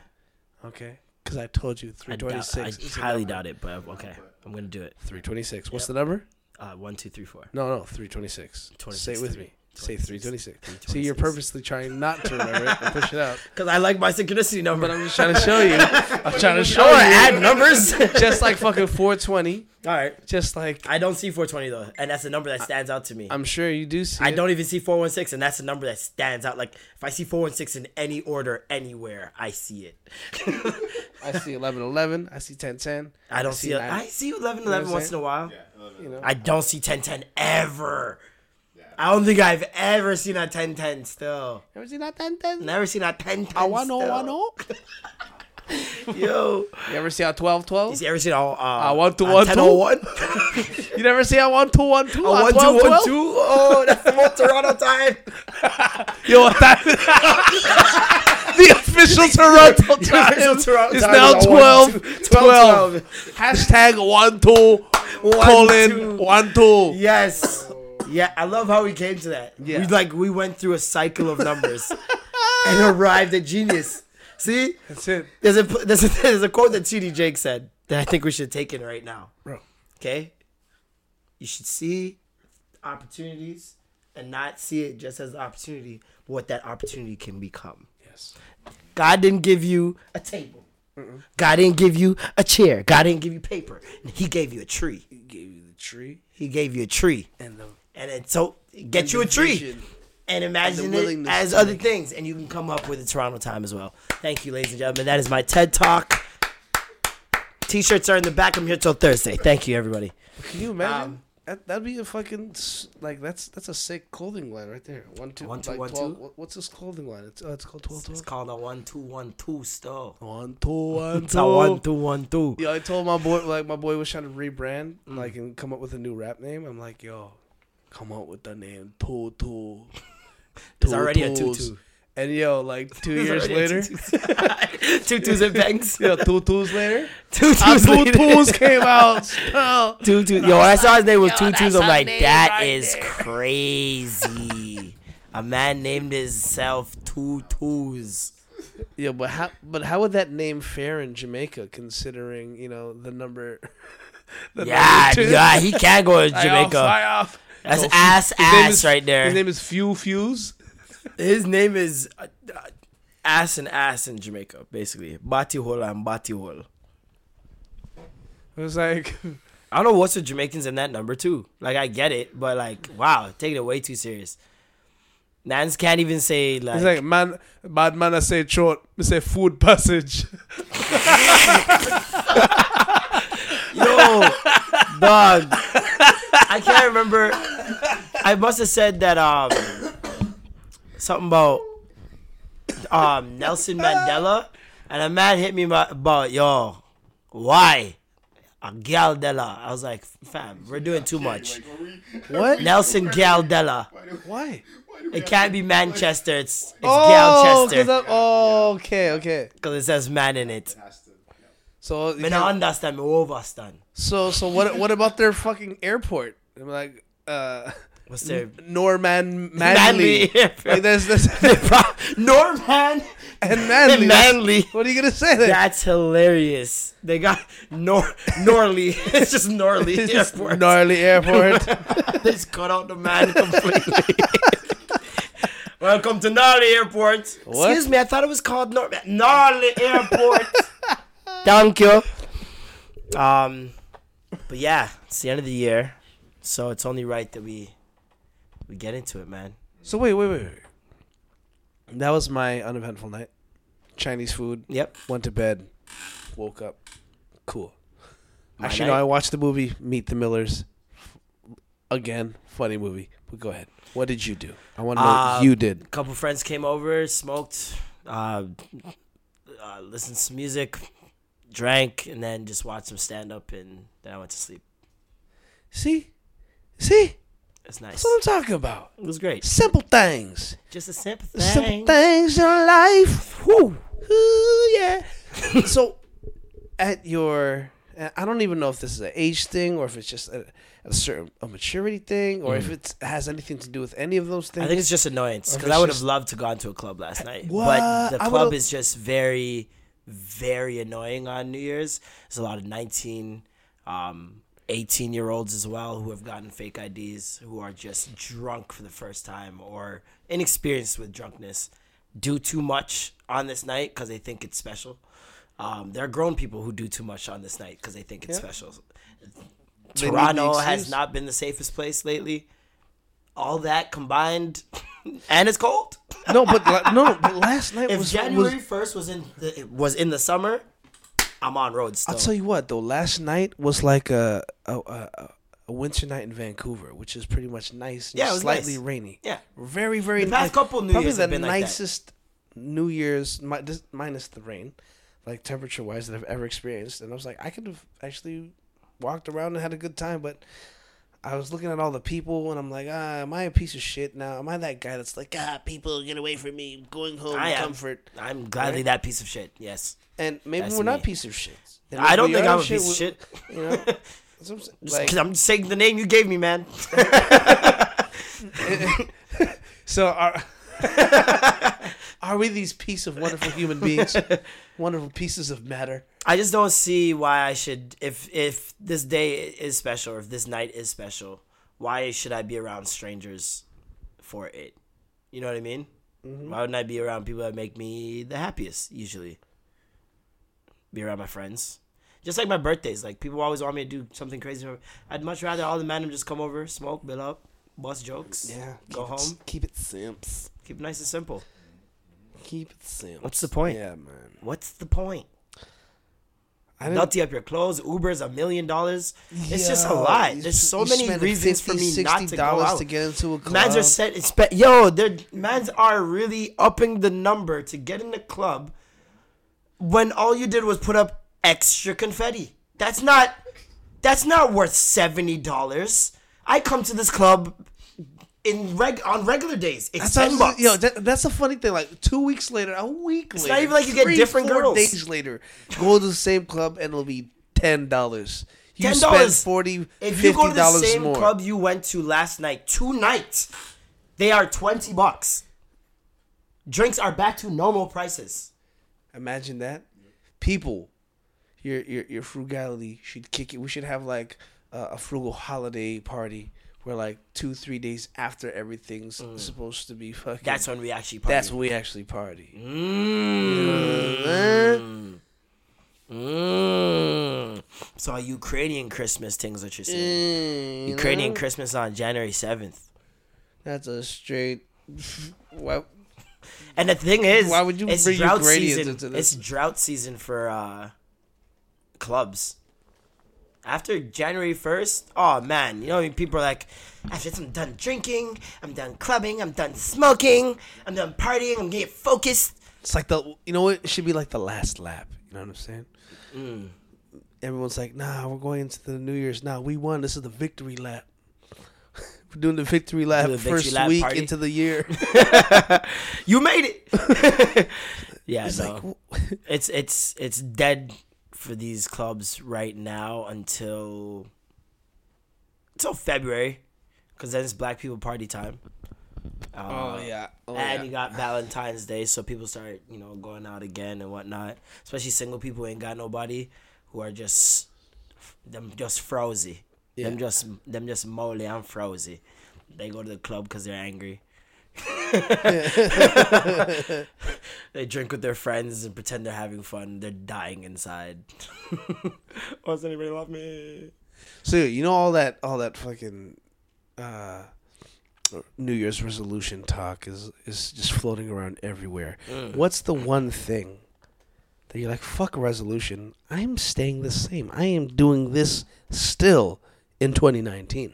Okay. Because I told you I, three doubt, twenty I six. highly doubt it, but okay. I'm gonna do it. Three twenty six. What's the number? Uh, one, two, three, four. No, no, three twenty six. Say it with me. Say 26. three twenty six. See, you're purposely trying not to remember it and push it out. Cause I like my synchronicity number. But I'm just trying to show you. I'm trying to show Sure, you. add numbers. Just like fucking 420. All right. Just like I don't see 420 though, and that's the number that stands out to me. I'm sure you do see. I it. don't even see 416, and that's the number that stands out. Like if I see 416 in any order anywhere, I see it. I see 1111. I see 1010. I don't see see. it. nine. I see 1111 what I'm once in a while. You know. I don't see 1010 ever. I don't think I've ever seen a 1010 still. Ever see that 1010? Never seen a 1010 I want to, still. I know. Yo, You ever see a 1212? you ever seen a, uh, I want to a one, two. 1001? You never see a 1212? A 1212? Oh, that's the most Toronto time. Yo, that, the official Toronto time official Toronto is time now is a 12, 1, 12, 12. Hashtag 1, 2, One, colon, two. 1, 2. Yes. Yeah, I love how we came to that. Yeah. We like we went through a cycle of numbers and arrived at genius. See, That's it. there's a there's a there's a quote that T.D. Jakes said that I think we should take in right now. Bro. Okay, you should see opportunities and not see it just as an opportunity, but what that opportunity can become. Yes. God didn't give you a table. God didn't give you a chair. God didn't give you paper. He gave you a tree. He gave you the tree He gave you a tree. and the And then so get and you a tree vision. And imagine and it as other make things, and you can come up with a Toronto time as well. Thank you, ladies and gentlemen. That is my TED Talk. T-shirts are in the back. I'm here till Thursday. Thank you, everybody. Can you imagine? Um, that, that'd be a fucking like that's that's a sick clothing line right there. One two One, two, like one, 12 two? what- What's this clothing line? It's uh, it's called twelve It's called a one two one two store. One two one It's a one two one two. Yeah, I told my boy like my boy was trying to rebrand Mm. like and come up with a new rap name. I'm like, yo, come up with the name Two Two. There's already a Tutus. tutu. And yo, like two years later, tutus. tutus and bangs. yo, tutus later, Tutus ah, later. tutus came out. Still. Tutu. Yo, when I saw his name was Tutus, I'm like, that is crazy. A man named himself Tutus. Yeah, but how but how would that name fare in Jamaica, considering you know the number? the Yeah, number yeah, he can't go to Fly off, oh, Jamaica. fly off. That's ass ass is- right there. His name is Few Fuse. His name is uh, uh, ass and ass in Jamaica, basically. Batihol and Batihol. It was like, I don't know what's the Jamaicans in that number too. Like I get it, but like wow, taking it way too serious. Nans can't even say like, it's like man, bad man. I say short. I say food passage. yo, dog. I can't remember. I must have said that um something about um Nelson Mandela, and a man hit me about, about yo, why a Galdella? I was like, fam, we're doing too much. What? Nelson Galdella. Why? It can't be Manchester. It's it's Oh, 'cause Galchester oh, okay, okay. because it says man in it. So, Me not understand. Me overstand. So, so what? What about their fucking airport? I'm like, uh, What's their Norman Manley Manley. Like there's this Norman and Manley. Manley. What are you gonna say there? That's hilarious. They got Nor Norley. it's just Norley It's just Airport. gnarly airport. they just cut out the man completely. Welcome to Gnarly Airport. What? Excuse me, I thought it was called Nor- Gnarly Airport. Thank you. Um, but yeah, it's the end of the year, so it's only right that we we get into it, man. so wait, wait, wait, wait. That was my uneventful night. Chinese food. Yep. Went to bed. Woke up. Cool. My Actually, night? no. I watched the movie Meet the Millers. Again, funny movie. But go ahead. What did you do? I want to know Uh, what you did. A couple friends came over, smoked, uh, uh, listened to some music, drank, and then just watched some stand up, and then I went to sleep. See, see, that's nice. that's what I'm talking about. It was great. Simple things. Just a simple thing. Simple things in life. Woo. Ooh, yeah. so, at your, I don't even know if this is an age thing or if it's just a, a certain a maturity thing or if it has anything to do with any of those things. Mm. I think it's just annoyance because I would have loved to gone to a club last night, What? but the club is just very, very annoying on New Year's. There's a lot of 19, uh, um, 18 year olds as well who have gotten fake IDs, who are just drunk for the first time or inexperienced with drunkenness, do too much on this night because they think it's special. Um, there are grown people who do too much on this night because they think it's special. They Toronto has not been the safest place lately. All that combined, and it's cold. No, but la- no, but last night If was January first was in the was in the summer, I'm on road still. I'll tell you what though. Last night was like a a, a, a winter night in Vancouver, which is pretty much nice. and Yeah, it was slightly nice. rainy. Yeah. very very. The past nice. couple New probably Years the have been like nicest New Year's mi- this- minus the rain, like temperature wise that I've ever experienced. And I was like, I could have actually walked around and had a good time, but. I was looking at all the people and I'm like, ah, am I a piece of shit now? Am I that guy that's like, ah, people get away from me, going home, I am. comfort? I'm gladly that piece of shit. Yes. And maybe That's we're not me. piece of shit. I don't think I'm a piece of shit. You know, I'm saying. Just Like, I'm saying the name you gave me, man. so are are we these piece of wonderful human beings, wonderful pieces of matter? I just don't see why I should if if this day is special or if this night is special, why should I be around strangers for it? You know what I mean? Mm-hmm. Why wouldn't I be around people that make me the happiest usually? Be around my friends. Just like my birthdays, like people always want me to do something crazy. I'd much rather all the men just come over, smoke, bill up, bust jokes, yeah, go home, keep it simps. keep it nice and simple. Keep it simple. What's the point? Yeah, man. What's the point? I Nutty up your clothes. Uber's a million dollars. It's just a lot. There's so many reasons for me not to go $60 out. to get into a club. Mans are set. Spe- yo, they're mans are really upping the number to get in the club when all you did was put up extra confetti. That's not. That's not worth seventy dollars. I come to this club in reg on regular days. It's That's ten bucks. Yo, that, that's the funny thing. Like two weeks later, a week It's later, not even like you get different four girls. Days later, go to the same club and it'll be ten dollars. You $10. spend 40 If you go to the same more. club you went to last night, two nights, they are twenty bucks. Drinks are back to normal prices. Imagine that. People, your your your frugality should kick it. We should have like uh, a frugal holiday party where like two three days after everything's supposed to be fucking. Mm. That's when we actually party. that's when we actually party. Mm. Mm. So Ukrainian Christmas things that you're saying. Mm, you Ukrainian know? Christmas on January seventh. That's a straight. Well, And the thing is, Why would you it's bring drought Ukrainians season. into this? It's drought season for uh, clubs. After January first, oh man, you know people are like, after this, I'm done drinking, I'm done clubbing, I'm done smoking, I'm done partying, I'm getting focused. it's like the you know what? It should be like the last lap. You know what I'm saying? Mm. Everyone's like, nah, we're going into the New Year's now. We won. This is the victory lap. we're doing the victory lap the victory first lap week party? into the year. You made it. yeah, It's no. like, it's it's it's dead for these clubs right now until until February, because then it's Black People party time. Uh, oh yeah. Oh, and yeah. you got Valentine's Day, so people start you know going out again and whatnot. Especially single people ain't got nobody, who are just them just frozy. Them Yeah. just them just moly and frozy. They go to the club because they're angry. They drink with their friends and pretend they're having fun. They're dying inside. Why does anybody love me? So you know all that all that fucking uh, New Year's resolution talk is is just floating around everywhere. Mm. What's the one thing that you're like fuck resolution? I'm staying the same. I am doing this still in 2019.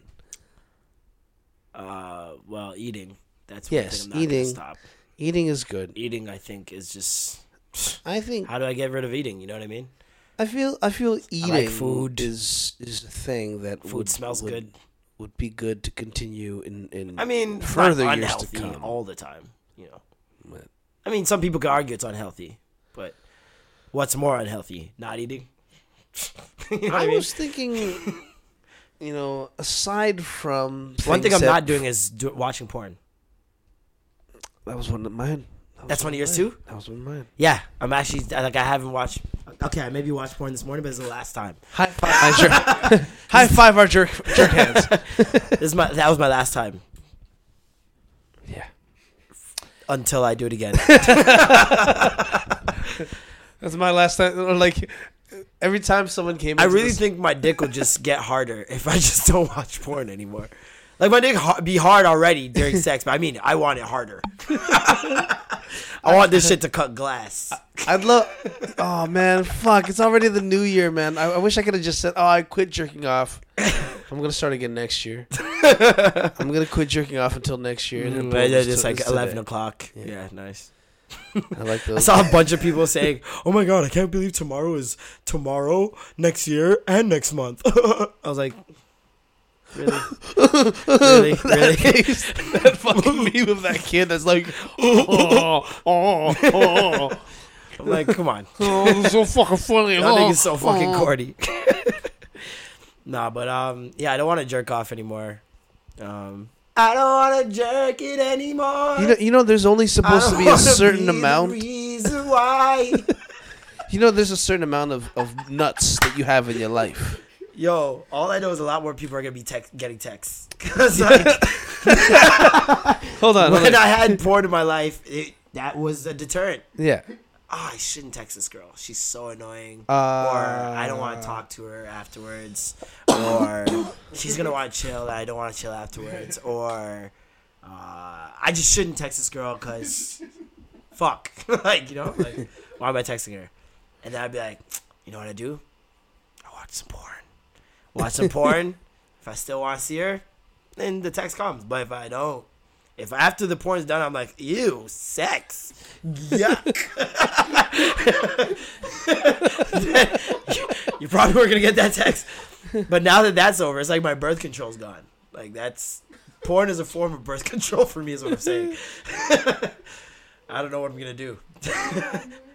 Uh, well, eating. That's Yes, one thing I'm not eating. Stop. Eating is good. Eating, I think, is just. I think How do I get rid of eating? You know what I mean? I feel I feel eating food. is is a thing that Food would, smells would, good. Would be good to continue in in I mean, further years to come. all the time. You know, But- I mean, some people could argue it's unhealthy, but what's more unhealthy? Not eating. you know I I mean? was thinking, you know, aside from One thing I'm not doing is do, watching porn. That was one of mine. That That's one of yours mine. too. That was one of mine. Yeah, I'm actually like I haven't watched. Okay, I maybe watched porn this morning, but it's the last time. High five, jerk, high five our jerk jerk hands. This is my that was my last time Yeah. until I do it again. That's my last time. Like every time someone came, I really this- think my dick will just get harder if I just don't watch porn anymore. Like my dick ha- be hard already during sex, but I mean I want it harder. I want this shit to cut glass. I'd love. Oh man, fuck! It's already the new year, man. I, I wish I could have just said, "Oh, I quit jerking off." I'm gonna start again next year. I'm gonna quit jerking off until next year. then mm, But it's just like eleven today. o'clock. Yeah. nice. I like those. I saw a bunch of people saying, "Oh my god, I can't believe tomorrow is tomorrow, next year, and next month." I was like, "Really, really, really?" that fucking meme of that kid that's like, oh, oh, oh, I'm like, "Come on, oh, so fucking funny. that oh, nigga's so fucking oh. corny." nah, but um, yeah, I don't want to jerk off anymore. Um, I don't want to jerk it anymore. You know, you know, there's only supposed to be a certain be the amount. reason why. You know, there's a certain amount of, of nuts that you have in your life. Yo, all I know is a lot more people are gonna be text- getting texts. Cause like Hold on, hold when on. I had porn in my life, it, that was a deterrent. yeah. Oh, I shouldn't text this girl. She's so annoying. Uh, or I don't want to talk to her afterwards. Or she's gonna want to chill. And I don't want to chill afterwards. Or uh, I just shouldn't text this girl because fuck, like you know, like why am I texting her? And then I'd be like, you know what I do? I watch some porn. Watch some porn. If I still want to see her, then the text comes. But if I don't, if after the porn's done, I'm like, ew, sex, yuck. you, you probably weren't gonna get that text. But now that that's over, it's like my birth control's gone. Like that's porn is a form of birth control for me, is what I'm saying. I don't know what I'm gonna do.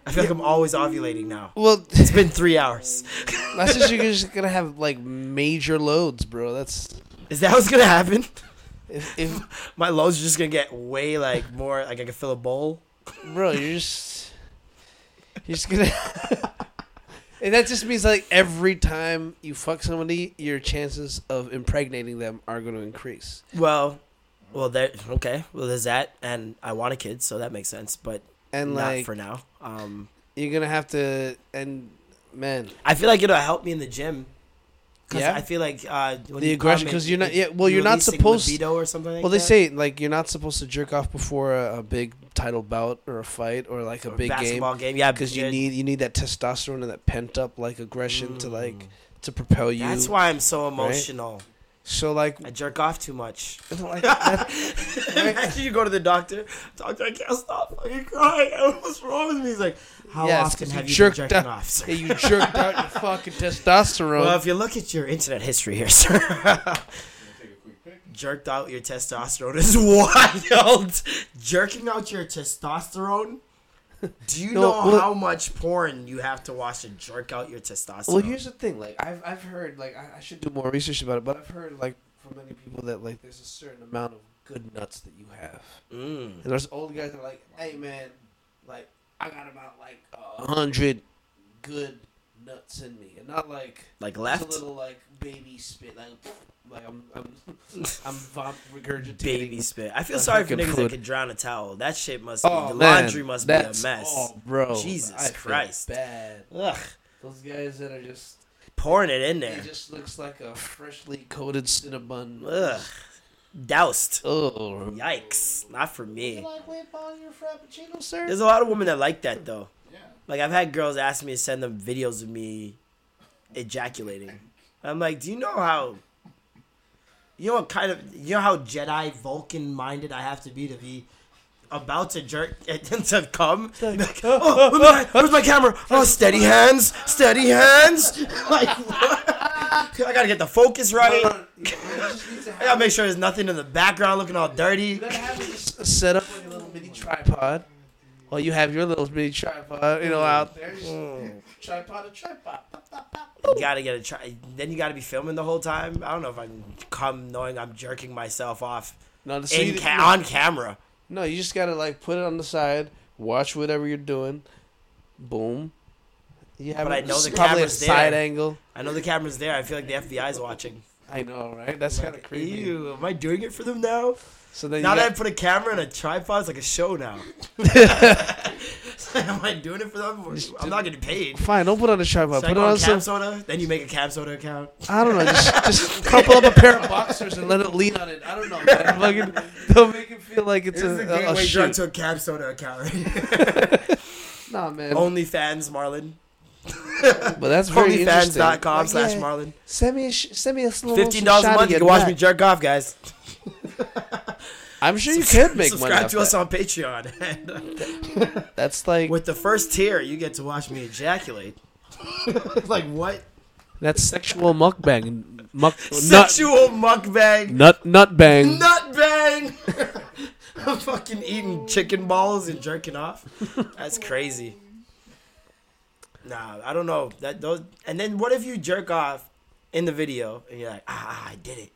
I feel like I'm always ovulating now. Well, It's been three hours. that's just you're just gonna have like major loads, bro. That's Is that what's gonna happen? if, if My loads are just gonna get way like more like I can fill a bowl. bro, you're just you're just gonna. and that just means like every time you fuck somebody, your chances of impregnating them are going to increase. Well, well, there. Okay, well, there's that, and I want a kid, so that makes sense. But And not like for now. Um, you're gonna have to, and man, I feel like it'll help me in the gym. Cause Yeah? I feel like uh, The aggression- because you're not- yeah, well, you're not supposed- libido or something. Like well, they that. say like you're not supposed to jerk off before a, a big title bout or a fight or like a Or big game basketball game, yeah, because you need you need that testosterone and that pent up like aggression to like to propel you. Mm. That's why I'm so emotional. So like, I jerk off too much. like that, Imagine you go to the doctor. Doctor, I can't stop fucking crying. What's wrong with me? He's like, how Yes, often have you jerked been jerking out- off? sir?" hey, you jerked out your fucking testosterone. Well, if you look at your internet history here, sir, jerked out your testosterone is wild. Jerking out your testosterone. Do you No, know well- how much porn you have to watch to jerk out your testosterone? Well, here's the thing. Like, I've I've heard like I, I should do more research about it, but I've heard like from many people that like there's a certain amount of good nuts that you have, Mm. and there's old guys that are like, hey man, like I got about like a hundred good nuts in me, and not like Like left? a little like baby spit, like like I'm I'm I'm vom- regurgitating Baby spit. I feel sorry for niggas food. that can drown a towel. That shit must. Oh the man, laundry must be a that's- mess. Oh, bro, Jesus I feel Christ. bad. Ugh, Those guys that are just pouring it in there. It just looks like a freshly coated cinnamon. Ugh, doused. Oh. Yikes! Not for me. Like whip on your frappuccino, sir? There's a lot of women that like that though. Yeah. Like I've had girls ask me to send them videos of me ejaculating. I'm like, do you know how? You know what kind of? You know how Jedi Vulcan minded I have to be to be about to jerk to come? Be Like, oh, let me where's my camera? Oh, steady hands, steady hands. Like, what? I gotta get the focus right. I gotta make sure there's nothing in the background looking all dirty. You gotta have it s- set up like a little mini tripod. While you have your little mini tripod, you know, out there. Just Tripod to tripod. You gotta get a try. Then you gotta be filming the whole time. I don't know if I can come knowing I'm jerking myself off No, so in ca- no, on camera. no, you just gotta like put it on the side, watch whatever you're doing. Boom. You have But I know the camera's side there. angle. I know the camera's there. I feel like the FBI's watching. I know, right? That's kind of creepy. Ew, am I doing it for them now? So then Now that I put a camera and a tripod, it's like a show now. am I doing it for them? I'm not getting paid. fine, don't put on a. Should I Put go it on on some. Soda? Then you make a CamSoda account. I don't know. Just just couple up a pair of boxers and let it lean on it. I don't know, man. Fucking, don't make it feel like it's This is a, a a, gateway drug shoot. to a CamSoda account. Right? Nah, man. OnlyFans, Marlon. but that's very interesting. OnlyFans.com slash yeah, Marlon. Send me a sh- send me a slow Fifteen dollars a month. You can watch me jerk off, guys. I'm sure you could make money. Subscribe to us that. on Patreon. That's like with the first tier, you get to watch me ejaculate. like what? that's sexual mukbang. Muck nut Sexual mukbang. nut nut bang. Nut bang. I'm fucking eating chicken balls and jerking off. That's crazy. Nah, I don't know that those. And then what if you jerk off in the video and you're like, ah, I did it.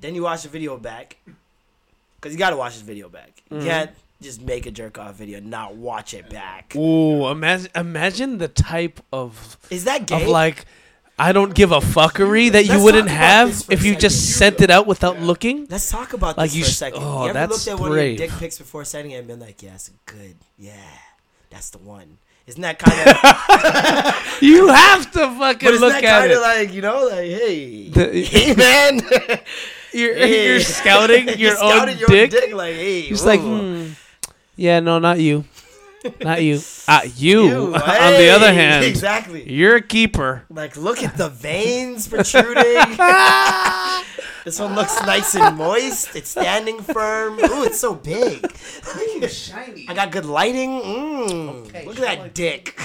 Then you watch the video back, cause you gotta watch this video back. You mm-hmm. can't just make a jerk off video and not watch it back. Ooh, imagine imagine the type of Is that gay? of like I don't give a fuckery that you Let's wouldn't have this for a if you just sent it out without looking. Let's talk about Like this you for a second. oh, you ever that's looked at one of your dick pics before sending it and been like, yeah, that's good. Yeah, that's the one. Isn't that kind of? You have to fucking look that at kind it. of like you know, like hey, The- hey man, you're, Hey. you're scouting your You're own scouting your dick. Like hey, He's like, hmm, yeah, no, not you, not you. Ah, you. You, On the other hand, exactly. you're a keeper. Like, look at the veins protruding. this one looks nice and moist. It's standing firm. Ooh, it's so big. Shiny. I got good lighting. Mm, Okay, look at that dick.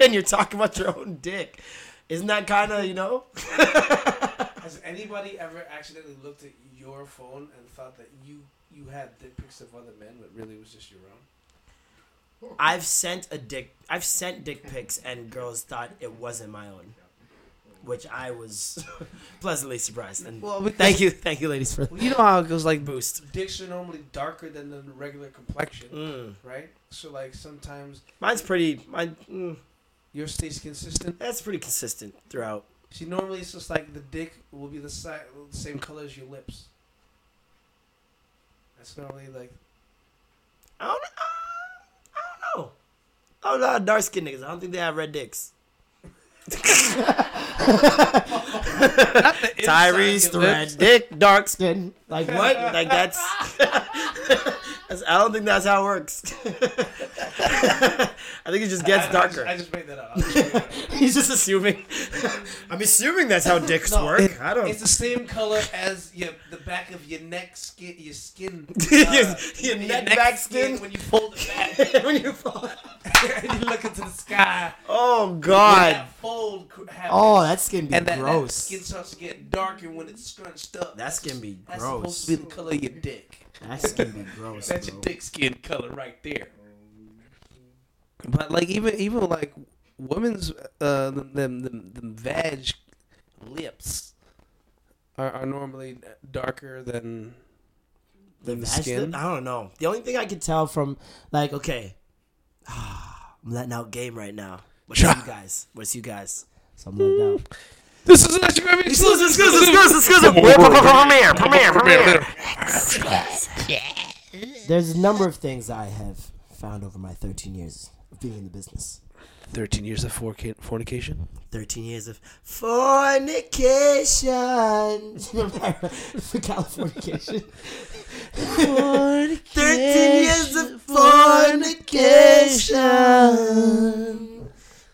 and you're talking about your own dick. Isn't that kind of, you know? Has anybody ever accidentally looked at your phone and thought that you you had dick pics of other men, but really it was just your own? I've sent a dick. I've sent dick pics, and girls thought it wasn't my own, which I was pleasantly surprised. And Well, because- thank you, thank you, ladies, for Well, you know how it goes. Like boost. dicks are normally darker than the regular complexion, Mm. right? So like sometimes Mine's pretty. Mine. Mm, yours stays consistent. that's pretty consistent throughout. See, normally it's just like the dick will be the si- the same color as your lips. That's normally like I don't. Uh, I don't know. I don't know dark skinned niggas. I don't think they have red dicks. Tyrese, the red dick, dark skin. Like what? Like that's. that's I don't think that's how it works. I think it just gets darker. I just made that up. Just that up. He's just assuming. I'm assuming that's how dicks No, work. it- I don't. Know. It's the same color as your the back of your neck skin, your skin, Your- uh, your neck back skin. when you fold it back when you fold. and you look into the sky. Oh God. that fold happens. Oh, that skin be and that, that gross. skin starts to get darker when it's scrunched up. That skin be That's gross. supposed to be the color of your dick. That skin be gross. That's bro. your dick skin color right there. But like even even like women's uh them them them, them vag lips are, are normally darker than the the skin. lip? I don't know. The only thing I can tell from like okay, I'm letting out game right now. What's Cha. you guys? What's you guys? So I'm letting out. This is an Instagram Exclusive, exclusive, exclusive, exclusive. Premiere, premiere, premiere. There's a number of things I have found over my 13 years of being in the business. Thirteen years of forca- fornication. 13 years of fornication. For Californication. 13 years of fornication.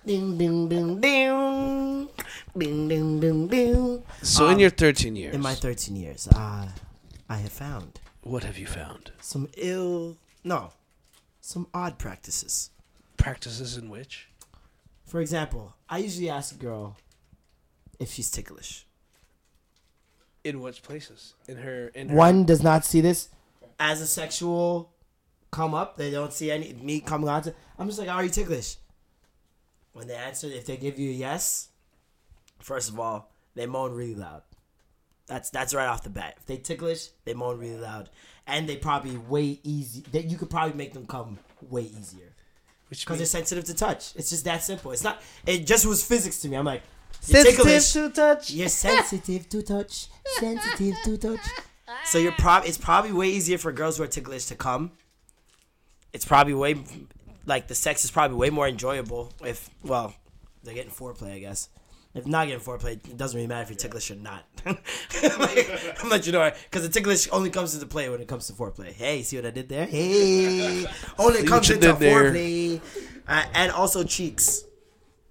Ding, ding, ding, ding. Ding, ding, ding, ding. So Um, in your thirteen years, In my 13 years, uh, I have found what have you found? some ill, no, some odd practices. Practices in which? For example, I usually ask a girl if she's ticklish. In which places? In her in her One does not see this as a sexual come up. They don't see any me coming on to. I'm just like, are you ticklish? When they answer, if they give you a yes, first of all, they moan really loud. That's that's right off the bat. If they ticklish, they moan really loud, and they probably way easy. That you could probably make them come way easier Which because they're sensitive to touch. It's just that simple. It's not. It just was physics to me. I'm like, sensitive ticklish. to touch. You're sensitive to touch. Sensitive to touch. So you're prob it's probably way easier for girls who are ticklish to come. It's probably way like the sex is probably way more enjoyable if well, they're getting foreplay, I guess. If not getting foreplay, it doesn't really matter if you're ticklish or not. like, I'm let you know because the ticklish only comes into play when it comes to foreplay. Hey, see what I did there? Hey, only See comes into did there. foreplay, uh, and also cheeks.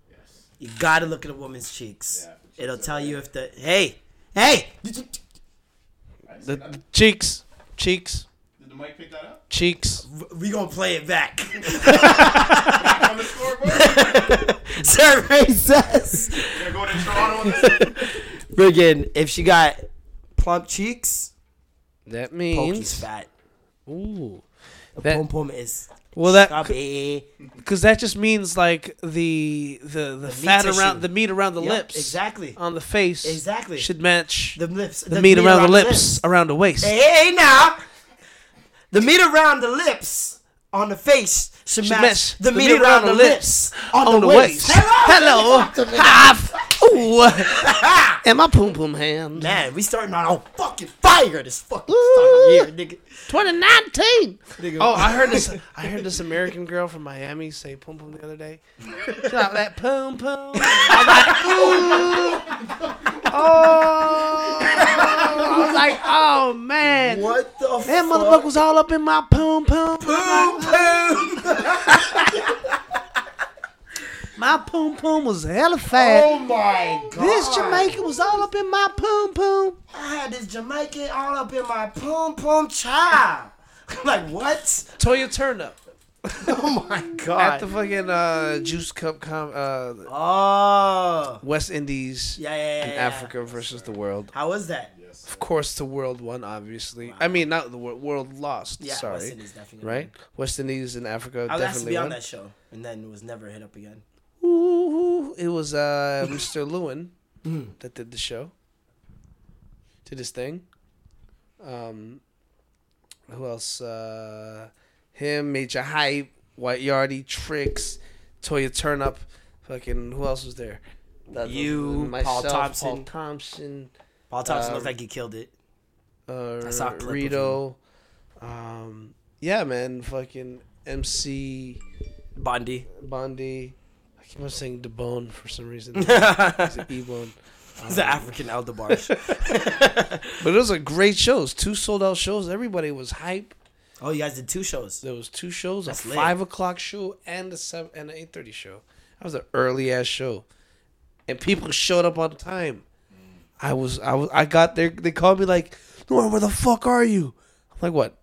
Yes. You gotta look at a woman's cheeks. It'll tell you if the hey, hey. The, the cheeks, cheeks, Did the mic pick that up? cheeks. We gonna play it back. On the scoreboard? Survey says, Gonna go to Toronto on this? friggin', if she got plump cheeks, That Pokey's means fat. ooh. The That- pom pom is Well, that because that just means like the the the, fat around the meat around the Yep, lips exactly. on the face Exactly. should match The lips, the, meat, around, the lips, around the waist. Hey, hey, now, the meat around the lips on the face should, match, match the, meat, around, the lips on, the, waist. Hello, Hello. Ooh. and my poom poom hand. Man, we starting on fucking fire this fucking start of year, nigga. 2019. Nigga. Oh, I heard this. I heard this American girl from Miami say "poom poom" the other day. She like that poom poom. I was like, ooh. Oh. I was like, oh man. What the That fuck? motherfucker was all up in my poom poom. Boom, boom. My poom poom was hella fat. Oh my god. This Jamaican was all up in my poom poom. I had this Jamaican all up in my pom pom child. like what? Toya Turnup Oh my god! at the fucking uh, Juice Cup com- uh, oh. West Indies Yeah, yeah, yeah. and yeah. Africa versus the world. How was that? Of course, the world won. Obviously, I mean not the world. World lost. Yeah, sorry, West Indies definitely. right? West Indies and Africa I asked to definitely be on won. that show, and then it was never hit up again. Ooh, it was uh, Mr. Lewin Mm. that did the show. Did his thing. Um, who else? Uh, him, Major Hype, White Yardie, Tricks, Toya Turnup, fucking. Who else was there? That- You, Paul Thompson. Paul Thompson, Paul Thompson Um, looked like he killed it. uh, I saw a clip of Rito. Um, yeah, man, fucking MC Bondi. Bondi. I keep on saying DeBone for some reason. He's an E-Bone. He's an African. But it was a great shows. Two sold out shows. Everybody was hype. oh, you guys did two shows. There was two shows: That's a lit. five o'clock show and a seven and an eight thirty show. That was an early ass show, and people showed up on time. I was I was I got there. They called me like, "Lauren, where the fuck are you?" I'm like, "What?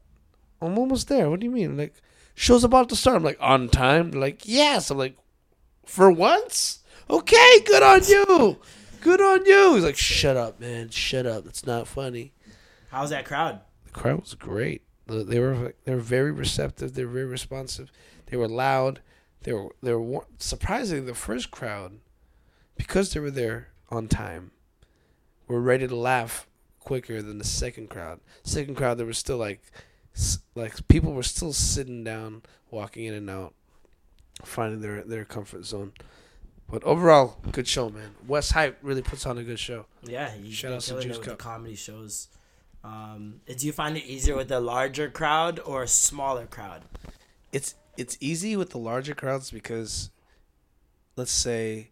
I'm almost there. What do you mean?" Like, show's about to start. I'm like, "On time?" They're like, "Yes." I'm like, "For once." Okay, good on you. Good on you. He's like, "Shut up, man. Shut up. It's not funny." How's that crowd? the crowd was great. They were they were very receptive. They were very responsive. They were loud. They were they were surprisingly the first crowd because they were there on time. Were ready to laugh quicker than the second crowd. Second crowd there was still like like people were still sitting down, walking in and out, finding their their comfort zone. But overall, good show, man. West Hype really puts on a good show. Yeah, you Shout out to Juice Cup. comedy shows. Um, do you find it easier with a larger crowd or a smaller crowd? it's it's easy with the larger crowds because let's say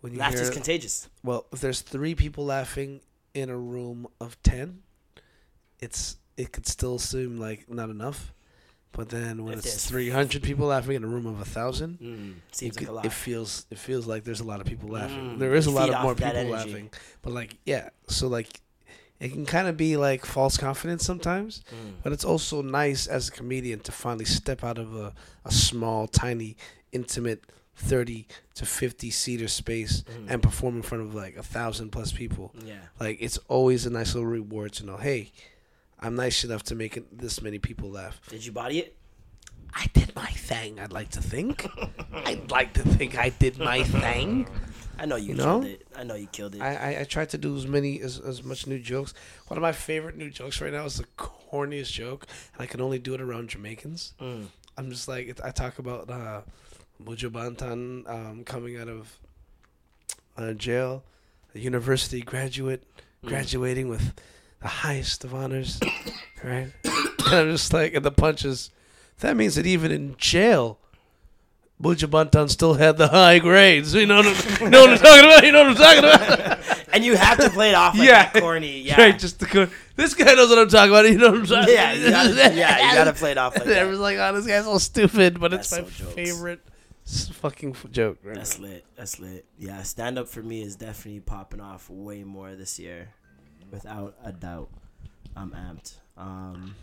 when you Laughter's hear contagious. well if there's three people laughing in a room of 10 it's it could still seem like not enough but then when If it's 300 people laughing in a room of a thousand Mm, it, like a lot. it feels it feels like there's a lot of people laughing Mm, there is a lot of more people energy. laughing but like yeah so like it can kind of be like false confidence sometimes Mm. but it's also nice as a comedian to finally step out of a, a small tiny intimate 30 to 50 seater space Mm. and perform in front of like a thousand plus people yeah. like it's always a nice little reward to know hey i'm nice enough to make it, this many people laugh Did you body it? i did my thing i'd like to think i'd like to think i did my thing I know you, You know? killed it. I know you killed it. I, I, I tried to do as many as, as much new jokes. One of my favorite new jokes right now is the corniest joke, and I can only do it around Jamaicans. Mm. I'm just like I talk about uh, Buju Banton um, coming out of uh, jail, a university graduate, Mm. graduating with the highest of honors, right? and I'm just like, and the punches. That means that even in jail, Buju Banton still had the high grades. You know what you know what I'm talking about? You know what I'm talking about? and you have to play it off like Yeah. corny. Yeah. Right, just the co- this guy knows what I'm talking about. You know what I'm talking yeah, about? you gotta, yeah, you gotta play it off like And that. everyone's like, "Oh, this guy's all stupid," but it's my so jokes. Favorite s- fucking joke. Right That's lit. That's lit. Yeah, stand up for me is definitely popping off way more this year, without a doubt. I'm amped. Um,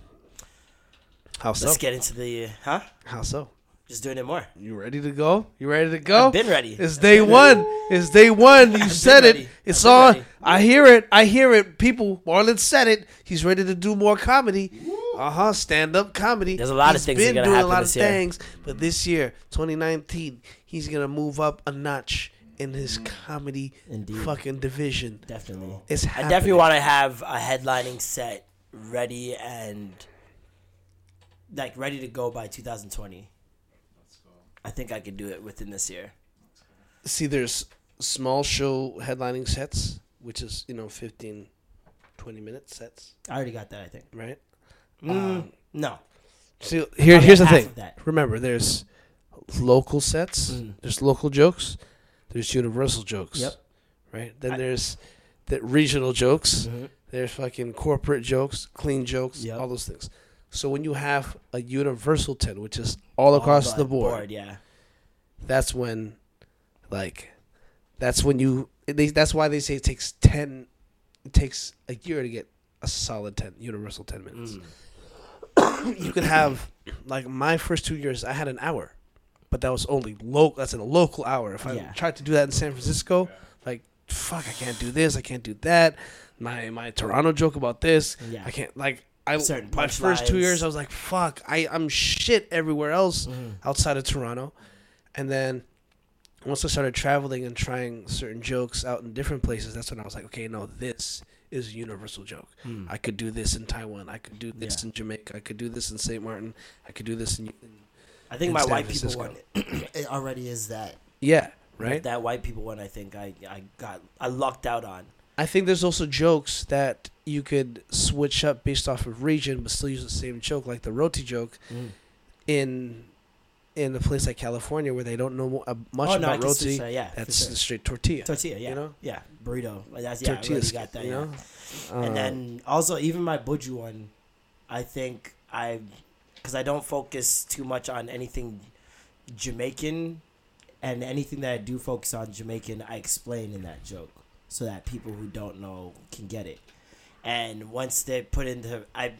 How so? let's get into the huh? How so? Just doing it more. You ready to go? You ready to go? I've been ready. It's day one. It's day one. You said it. ready. It's on. ready. I hear it. I hear it. People, Marlon said it. He's ready to do more comedy. Uh huh. Stand up comedy. There's a lot of He's things that been doing a lot of year. things, but this year, 2019, he's gonna move up a notch in his comedy Indeed. fucking division. Definitely. It's I definitely want to have a headlining set ready and like ready to go by 2020. I think I could do it within this year. see there's small show headlining sets which is you know 15 20 minute sets I already got that. I think. right Mm, no. see here, here's the thing remember there's local sets Mm. there's local jokes there's universal jokes Yep. right then I- there's the regional jokes Mhm. there's fucking corporate jokes clean jokes Yep. all those things so when you have a universal 10 which is all across All the board Yeah. that's when like that's when you they, that's why they say it takes 10 it takes a year to get a solid 10 universal 10 minutes Mm. you could have like my first two years i had an hour but that was only local that's in a local hour if i Yeah. tried to do that in san francisco like fuck i can't do this i can't do that my my toronto joke about this Yeah. i can't like I, Certain my first two years, I was like, "Fuck, I, I'm shit everywhere else Mhm. outside of Toronto," and then once I started traveling and trying certain jokes out in different places, that's when I was like, okay, no, this is a universal joke. Mm. I could do this in Taiwan. I could do this Yeah. in Jamaica. I could do this in St. Martin. I could do this in, in I think in my San white people Francisco. one it already is that. yeah, right. that white people one, I think I I got I lucked out on. I think there's also jokes that you could switch up based off of region, but still use the same joke, like the roti joke Mm. in in a place like California where they don't know uh, much oh no, I about roti. yeah, That's sure. straight tortilla. tortilla. Yeah, you know? yeah, burrito. That's yeah, I tortilla already got that. you yeah. know. Uh, and then also even my buju one, I think I, because I don't focus too much on anything Jamaican, and anything that I do focus on Jamaican, I explain in that joke so that people who don't know can get it. And once they put into I,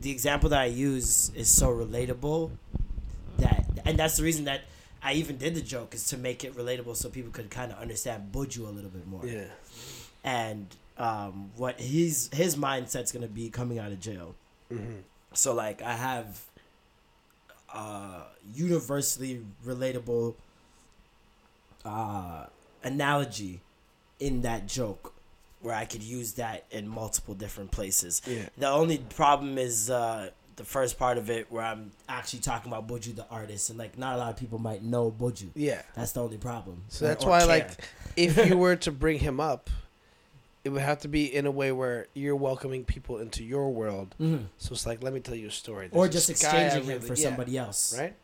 the example that I use is so relatable that, and that's the reason that I even did the joke is to make it relatable so people could kind of understand buju a little bit more yeah, and um, what he's his mindset's gonna be coming out of jail. So like I have uh, universally relatable uh, analogy in that joke where I could use that in multiple different places. Yeah. The only problem is uh, the first part of it where I'm actually talking about Buju the artist and like not a lot of people might know Buju. yeah. That's the only problem. So that's why, care. like, if you were to bring him up, it would have to be in a way where you're welcoming people into your world. Mhm. So it's like, let me tell you a story. or just exchanging him really- for yeah, somebody else. right?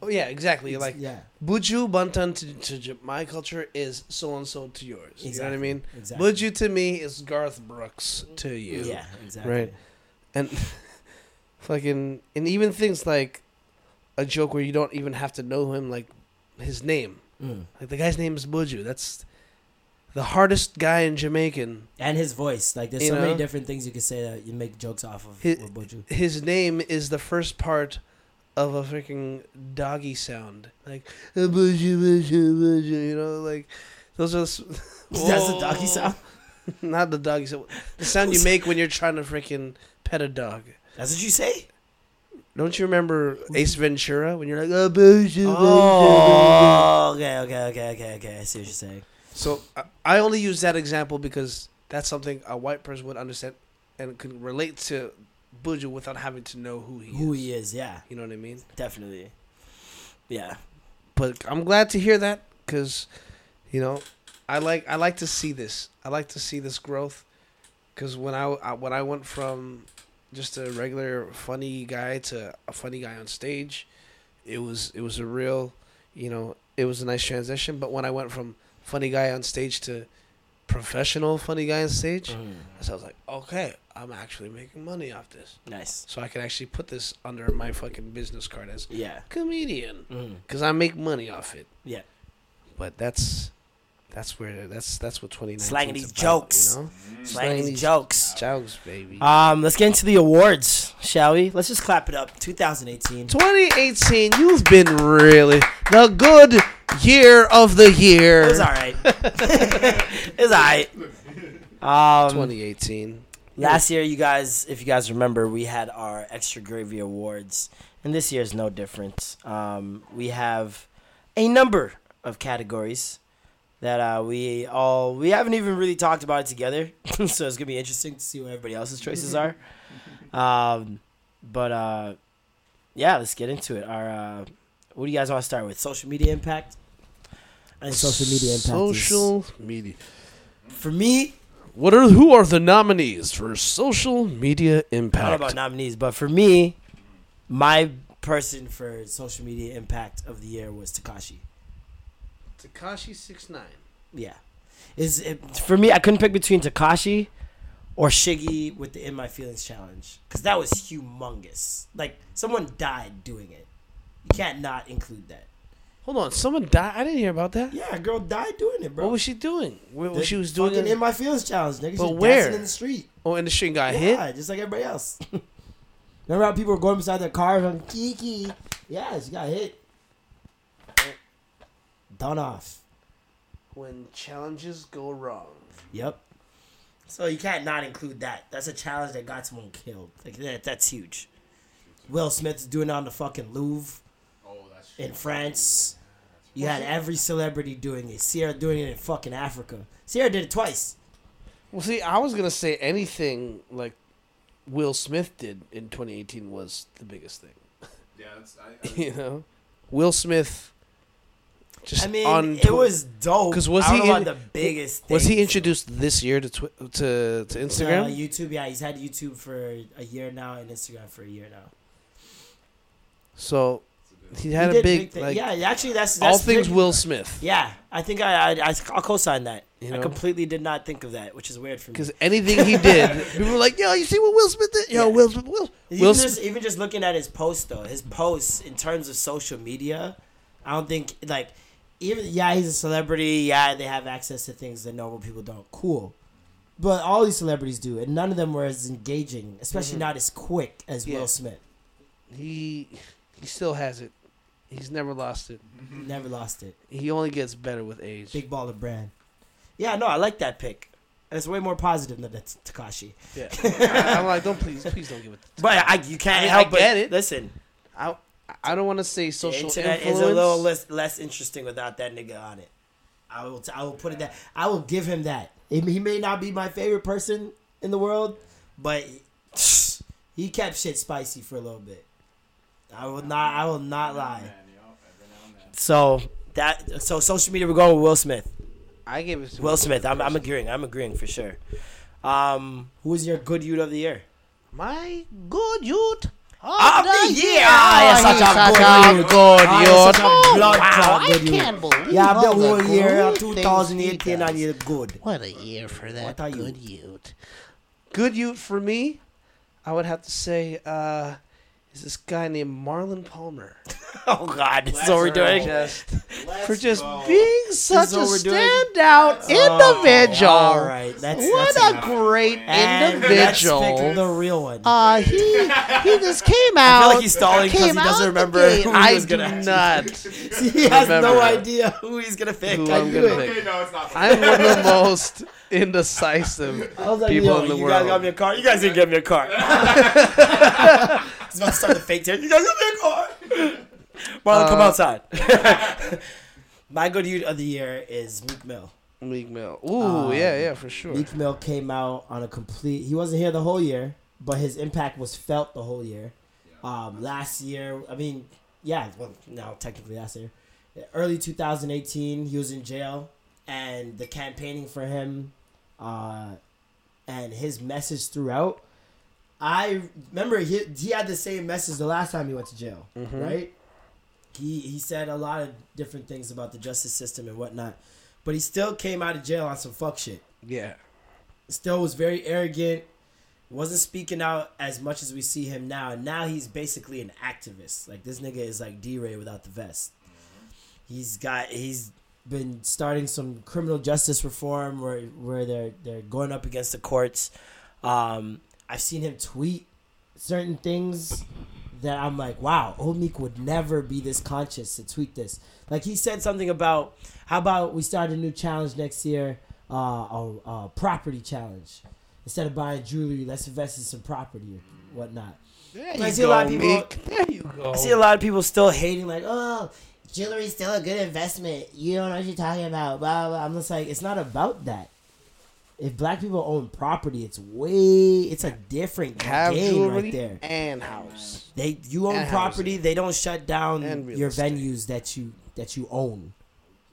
Oh yeah, exactly. It's- like yeah. Buju Banton to, to my culture is so and so to yours. You know what I mean? exactly. Buju to me is Garth Brooks to you. Yeah, exactly. Right. And fucking and even things like a joke where you don't even have to know him, like his name. Mm. Like the guy's name is Buju. That's the hardest guy in Jamaican. And his voice, like there's You so many different things you could say that you make jokes off of His- with Buju. His name is the first part of a freaking doggy sound, like "Uh, Buju, Buju, Buju. You know, like those are. s- That's a doggy sound. Not the doggy sound. The sound you make when you're trying to freaking pet a dog. That's what you say. Don't you remember Ace Ventura when you're like, oh, bullshit, bullshit." Oh, okay, okay, okay, okay, okay. I see what you're saying. So I- I only use that example because that's something a white person would understand and could relate to Buju without having to know who he Who is. he is, yeah, You know what I mean? definitely. Yeah, But I'm glad to hear that because, you know, I like I like to see this. I like to see this growth because when I, I when I went from just a regular funny guy to a funny guy on stage, it was it was a real, you know, it was a nice transition. But when I went from funny guy on stage to professional funny guy on stage, Mm, so I was like, okay, I'm actually making money off this, nice. so I can actually put this under my fucking business card as Yeah, comedian mm, because I make money off it. yeah. But that's that's where that's that's what 2019 Slanging these jokes. you know? Slang these jokes. jokes, baby. Um, let's get into the awards, shall we? Let's just clap it up. 2018. 2018, you've been really the good year of the year. It was all right. it was all right. Um, 2018. Last year, you guys, if you guys remember, we had our extra gravy awards, and this year is no different. Um, we have a number of categories that uh, we all we haven't even really talked about it together, so it's gonna be interesting to see what everybody else's choices are. Um, but uh, yeah, let's get into it. Our uh, what do you guys want to start with? Social media impact. And social media impact. is- Social media. for me, What are who are the nominees for social media I don't know impact? about nominees, but for me, my person for social media impact of the year was Tekashi. Tekashi six nine. Yeah, is it, for me. I couldn't pick between Tekashi or Shiggy with the In My Feelings challenge because that was humongous. Like someone died doing it. You can't not include that. Hold on, someone died. I didn't hear about that. Yeah, a girl died doing it, bro. What was she doing? Where, The she was doing fucking it In My Feelings challenge, nigga. But was where? dancing in the street. oh, in the street and got hit. Yeah, just like everybody else. Remember how people were going beside their cars on Kiki? Yeah, she got hit. Done off. When challenges go wrong. Yep. So you can't not include that. That's a challenge that got someone killed. Like that, that's huge. Will Smith's doing it on the fucking Louvre Oh, in France. You had every celebrity doing it. Sierra doing it in fucking Africa. Sierra did it twice. Well, see, I was gonna say anything like Will Smith did in 2018 was the biggest thing. Yeah, that's, I, you know, Will Smith. Just I mean, on it was dope. 'Cause was I don't he know in- the biggest. was he things. introduced this year to twi- to to Uh, Instagram? YouTube, yeah, he's had YouTube for a year now and Instagram for a year now. so he He had a did big, thing- like yeah, actually, that's, that's all things big. Will Smith. Yeah, I think I, I, I I'll co-sign that. You I completely did not think of that, which is weird for me. Because anything he did, people were like, "Yo, you see what Will Smith did? Yo, Yeah. Will Smith, Will, Even Will just Smith." even just looking at his posts though, his posts in terms of social media, I don't think like even yeah he's a celebrity. Yeah, they have access to things that normal people don't. Cool, but all these celebrities do, and none of them were as engaging, especially Mm-hmm. not as quick as Yeah. Will Smith. He he still has it. He's never lost it. Never lost it. He only gets better with age. Big baller brand. Yeah, no, I like that pick. And It's way more positive than that's Tekashi. Yeah, I, am like, don't please, please don't give it. But I, you can't I mean, help I but it. listen. I I don't want to say social internet influence. is a little less less interesting without that nigga on it. I will t- I will put it that I will give him that. He he may not be my favorite person in the world, but he kept shit spicy for a little bit. I will not I will not lie. So that so social media we're going with Will Smith. I gave it to Will Smith. I'm I'm agreeing. I'm agreeing for sure. Um, who is your good youth of the year? My good youth Of the year. Ah, you're such a good youth. good Ah, you're youth. such a Oh, blood wow, clot I good youth. can't believe Yeah, the the whole year good of he 2018 does. and you're good. What a year for that What are you? good youth. Good youth for me, I would have to say, uh, is this guy named Marlon Palmer. Oh God, this is what we're doing. Just, for just being such a what we're standout individual. All right, that's what that's a enough. great And let's individual. the real one. Uh, he he just came out. I feel like he's stalling 'cause he doesn't remember who he I was gonna do actually- not. he has remember no idea who he's gonna pick. Who I I'm knew gonna it. pick. no, it's not. I'm one of the most indecisive I was like, people yo, in the you world. guys got me a car. You guys didn't get me a car. He's about to start the fake tear. You guys are big hard. Marlon, come Uh, outside. My good youth of the year is Meek Mill. Meek Mill. Ooh, Um, yeah, yeah, for sure. Meek Mill came out on a complete. He wasn't here the whole year, but his impact was felt the whole year. Um, last year, I mean, yeah, well, now technically last year, early 2018, he was in jail, and the campaigning for him, uh, and his message throughout. I remember he he had the same message the last time he went to jail, right? He he said a lot of different things about the justice system and whatnot, but he still came out of jail on some fuck shit. Yeah. still was very arrogant wasn't speaking out as much as we see him now and now he's basically an activist. Like this nigga is like DeRay without the vest. He's got he's been starting some criminal justice reform where where they're they're going up against the courts. Um i've seen him tweet certain things that i'm like wow old meek would never be this conscious to tweet this like he said something about how about we start a new challenge next year uh, a, a property challenge. Instead of buying jewelry, let's invest in some property or whatnot. There I you see a lot of people- Meek. There you go. I see a lot of people still hating, like, oh, jewelry's still a good investment. You don't know what you're talking about. Blah, blah, blah. I'm just like, it's not about that. If black people own property, it's way, it's a different Have game jewelry right there. and house. They, you own and property. housing. They don't shut down your estate. venues that you that you own.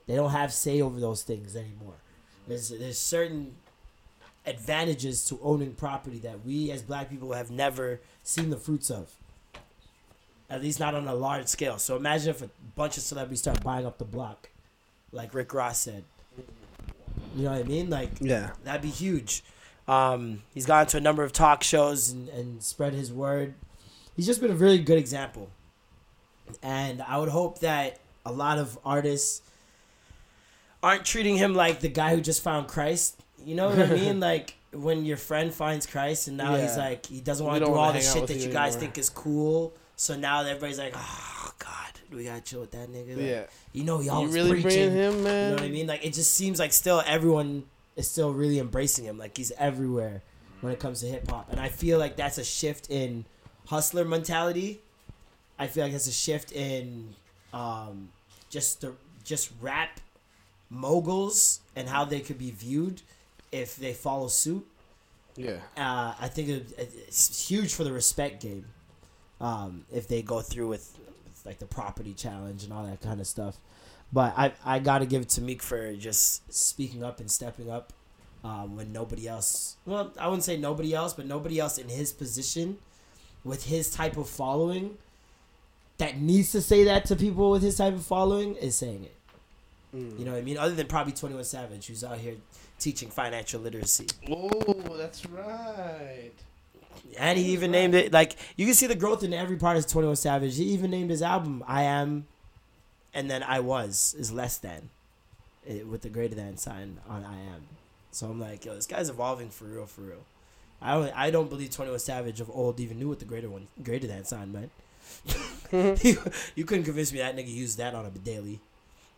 They don't have say over those things anymore. There's there's certain advantages to owning property that we as black people have never seen the fruits of. At least not on a large scale. So imagine if a bunch of celebrities start buying up the block, like Rick Ross said. You know what I mean? Like Yeah. that'd be huge. Um, he's gone to a number of talk shows and, and spread his word. He's just been a really good example. And I would hope that a lot of artists aren't treating him like the guy who just found Christ. You know what I mean? like when your friend finds Christ and now he's like he doesn't want to do all the shit that you guys think is cool. So now everybody's like, oh we gotta chill with that nigga. Like, Yeah. You know he You really preaching. bringing him, You know what I mean? Like it just seems like still everyone is still really embracing him. Like he's everywhere when it comes to hip hop, and I feel like that's a shift in hustler mentality. I feel like that's a shift in um, just the just rap moguls and how they could be viewed if they follow suit. Yeah. Uh, I think it, it's huge for the respect game um, if they go through with like the property challenge and all that kind of stuff. But I I gotta give it to Meek for just speaking up and stepping up um, when nobody else. Well, I wouldn't say nobody else, but nobody else in his position with his type of following that needs to say that to people with his type of following is saying it. You know what I mean? Other than probably Twenty One Savage, who's out here teaching financial literacy. Oh, that's right. And he even named it like you can see the growth in every part of Twenty One Savage. He even named his album "I Am," and then "I Was" is less than, eh, with the greater than sign on "I Am." So I'm like, yo, this guy's evolving for real, for real. I don't, I don't believe Twenty One Savage of old even knew what the greater one, greater than sign meant. you, you couldn't convince me that nigga used that on a daily,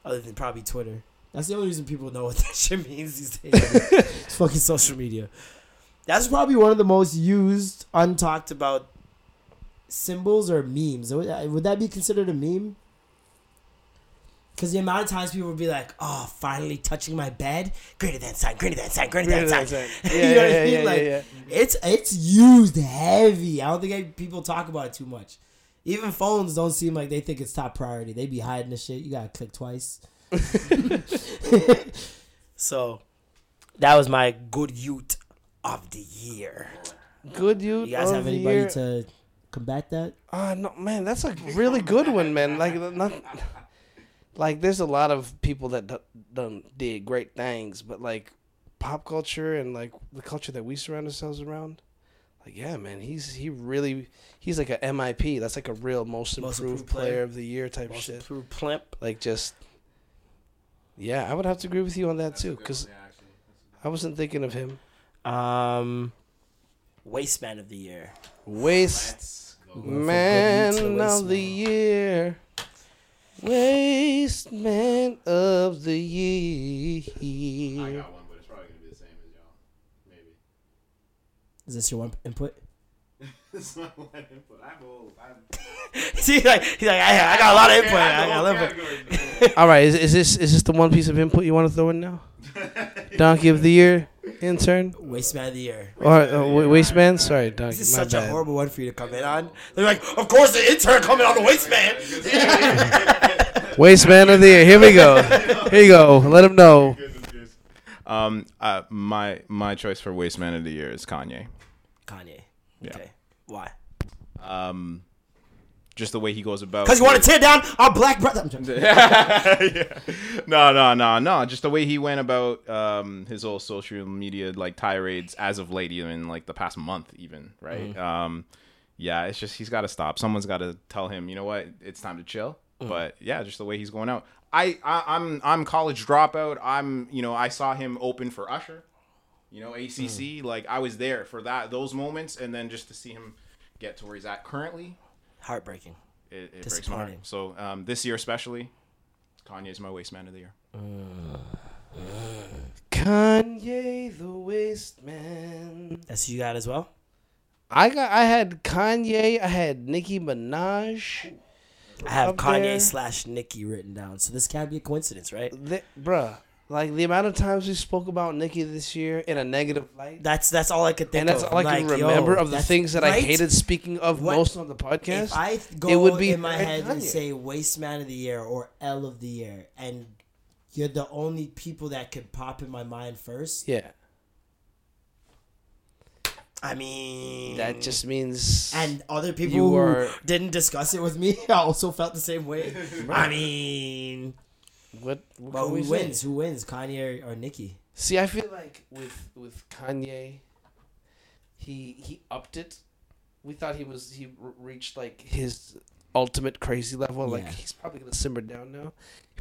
other than probably Twitter. That's the only reason people know what that shit means these days. it's fucking social media. That's probably one of the most used, untalked about symbols or memes. Would that, would that be considered a meme? Because the amount of times people would be like, "Oh, finally touching my bed, greater than sign, greater than sign, greater, Greater than than sign." sign. you Yeah, know what yeah, I mean? yeah, like, yeah, it's it's used heavy. I don't think I- people talk about it too much. Even phones don't seem like they think it's top priority. They be hiding the shit. You gotta click twice. so, that was my good youth of the year. Good you. You guys have anybody to combat that? Ah, no, man, that's a really good one, man. Like, not, like, there's a lot of people that do, done did great things, but like, pop culture and like the culture that we surround ourselves around, like, yeah, man, he's he really he's like a MIP. That's like a real most Most improved, improved player player. of the year type Most shit. improved plimp. Like, just yeah, I would have to agree with you on that too, because I wasn't thinking of him. Um, waistman of the year. Waste We're going from man good youth to of the year. Waste man of the year. I got one, but it's probably gonna be the same as y'all. Maybe. Is this your one input? That's my one input. I'm old. I'm he's like, he's like, I, I got a lot of input. I got a lot of input. All right, is, is this is this the one piece of input you want to throw in now? Donkey of the year intern Waste man of the year. or uh, wa- wasteman? Sorry, donkey. This is my such a horrible one for you to come in on. They're like, of course the intern coming on the waste man. Wasteman of the year. Here we go. Here you go. Let him know. Um, uh, my my choice for waste man of the year is Kanye. Kanye. Yeah. Why? Um, just the way he goes about. Because you want to tear down our black brother. Yeah. No, no, no, no. Just the way he went about um, his whole social media like tirades as of late, even like the past month, even right. Um, yeah, it's just he's got to stop. Someone's got to tell him, you know what, it's time to chill. But yeah, just the way he's going out. I, I I'm I'm college dropout. I'm you know I saw him open for Usher. You know ACC. Like I was there for that those moments, and then just to see him get to where he's at currently, Heartbreaking. it, it breaks my heart. So um, this year especially, Kanye's my waste man of the year. Kanye the waste man. That's who you got as well? I got. I had Kanye. I had Nicki Minaj. I have Kanye there. slash Nicki written down. So this can't be a coincidence, right? The, bruh, like the amount of times we spoke about Nicki this year in a negative light. That's that's all I could think and that's of. all I I'm can like, yo, remember of the things that I hated speaking of What- most on the podcast. If I go it would be in my head and say Waste Man of the Year or L of the Year, and you're the only people that could pop in my mind first, yeah, I mean, that just means and other people who are- didn't discuss it with me also felt the same way. I mean, what. what but can we who say? wins? Who wins, Kanye or, or Nicki? See, I feel like with with Kanye, he he upped it. We thought he was he reached like his ultimate crazy level. Like he's probably gonna simmer down now,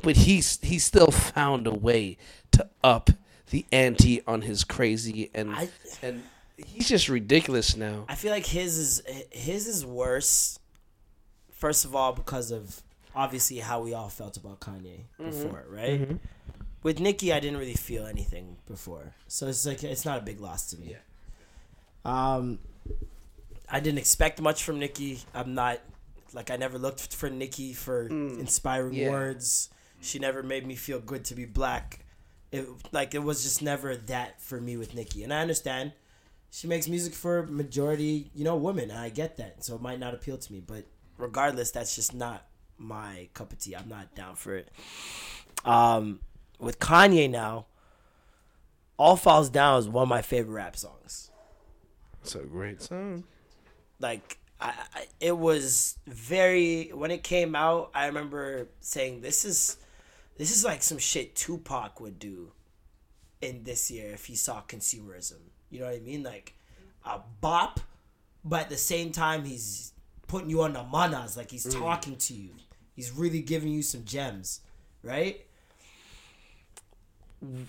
but he's he still found a way to up the ante on his crazy and I- and he's just ridiculous now. I feel like his is his is worse. First of all, because of obviously how we all felt about Kanye mm-hmm. before, right? Mm-hmm. With Nicki, I didn't really feel anything before, so it's like it's not a big loss to me. Um, I didn't expect much from Nicki. I'm not like I never looked for Nicki for mm. inspiring Yeah. words. She never made me feel good to be black. It like it was just never that for me with Nicki, and I understand she makes music for majority, you know, women. And I get that, so it might not appeal to me. But regardless, that's just not my cup of tea. I'm not down for it. Um, with Kanye now, "All Falls Down" is one of my favorite rap songs. It's a great song. Like, I, I, it was very when it came out. I remember saying, "This is, this is like some shit Tupac would do." in this year if he saw consumerism. You know what I mean? Like a bop, but at the same time he's putting you on the manas, like he's talking to you. He's really giving you some gems, right?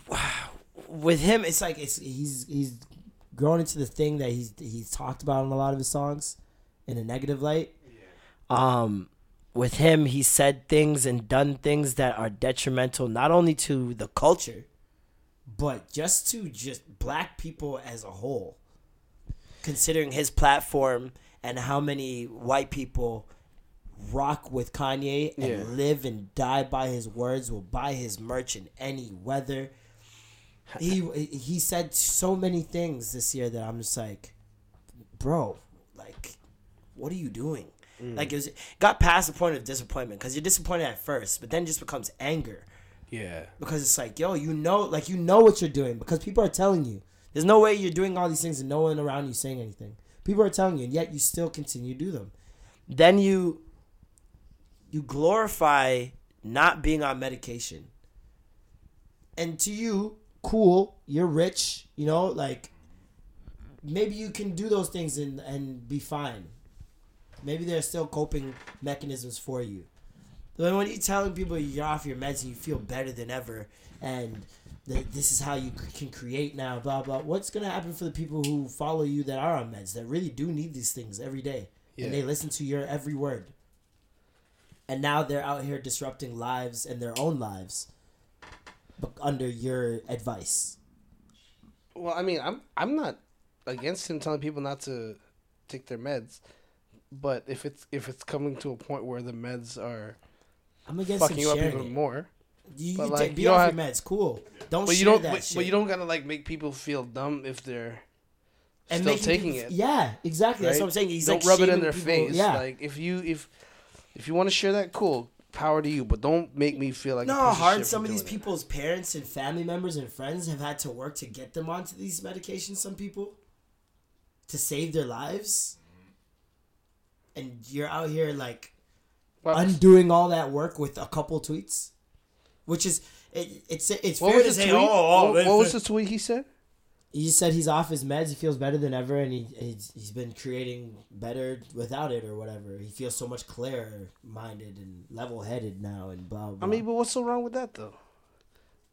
Wow. With him, it's like it's he's he's grown into the thing that he's he's talked about in a lot of his songs in a negative light. Yeah. Um with him, he said things and done things that are detrimental not only to the culture, but just to just black people as a whole. Considering his platform and how many white people rock with Kanye and Yeah. live and die by his words, will buy his merch in any weather. He he said so many things this year that I'm just like, bro, like, what are you doing? Mm. Like it was got past the point of disappointment because you're disappointed at first, but then just becomes anger Yeah. because it's like, yo, you know, like you know what you're doing because people are telling you. There's no way you're doing all these things and no one around you saying anything. People are telling you, and yet you still continue to do them. Then you you glorify not being on medication. And to you, cool, you're rich, you know, like maybe you can do those things and and be fine. Maybe there are still coping mechanisms for you. But when you're telling people you're off your meds and you feel better than ever, and that this is how you can create now, blah blah. What's gonna happen for the people who follow you that are on meds that really do need these things every day, and they listen to your every word? And now they're out here disrupting lives and their own lives, under your advice. Well, I mean, I'm I'm not against him telling people not to take their meds. But if it's if it's coming to a point where the meds are I'm against fucking you up even it. more, You, But, you like, take, be you off your meds. Cool. Don't but you don't that but, shit. but you don't gotta like make people feel dumb if they're and still taking people- it. Yeah, exactly. That's what I'm saying. He's don't like rub it in their people. face. Yeah. Like if you if if you want to share that, cool, power to you. But don't make me feel like a no, how hard some of these it. people's parents and family members and friends have had to work to get them onto these medications. Some people to save their lives, and you're out here like Well, undoing all that work with a couple tweets, which is it, it's it's what fair to say. tweet? Oh, oh, oh, what, what was the tweet he said? He just said he's off his meds. He feels better than ever, and he he's, he's been creating better without it or whatever. He feels so much clearer minded and level headed now, and blah blah. I mean, but what's so wrong with that though?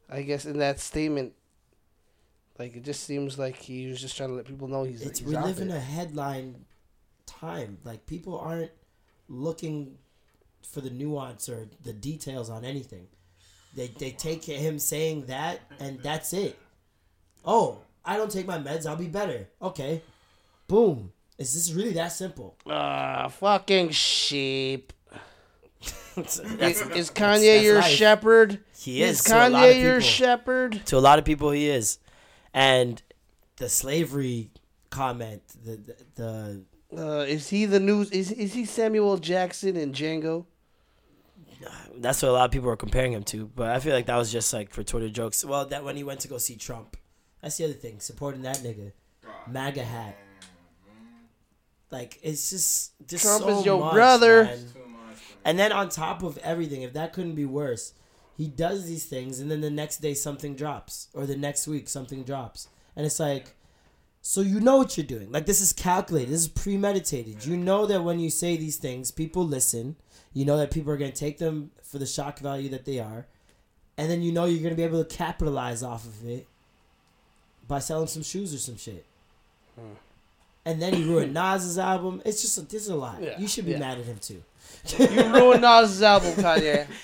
I guess in that statement, like it just seems like he was just trying to let people know he's. it's he's we live in a headline time. Like people aren't looking for the nuance or the details on anything. They they take him saying that and that's it. Oh, I don't take my meds. I'll be better. Okay, boom. Is this really that simple? Ah, fucking sheep. That's- Is, is that's Kanye your life. shepherd? He is Is to a lot of Kanye your people. shepherd? to a lot of people he is and the slavery comment the the, the Uh, is he the news? Is is he Samuel Jackson and Django? that's what a lot of people are comparing him to but i feel like that was just like for twitter jokes well that when he went to go see trump that's the other thing supporting that nigga. Maga hat. Like it's just just Trump so is your much, brother. man. and then on top of everything if that couldn't be worse he does these things and then the next day something drops or the next week something drops. And it's like so you know what you're doing. Like this is calculated this is premeditated. You know that when you say these things people listen. You know that people are going to take them for the shock value that they are. And then you know you're going to be able to capitalize off of it by selling some shoes or some shit and then he ruined Nas's album. It's just a, this is a lot. Yeah, You should be yeah. mad at him too. You ruined Nas's album, Kanye.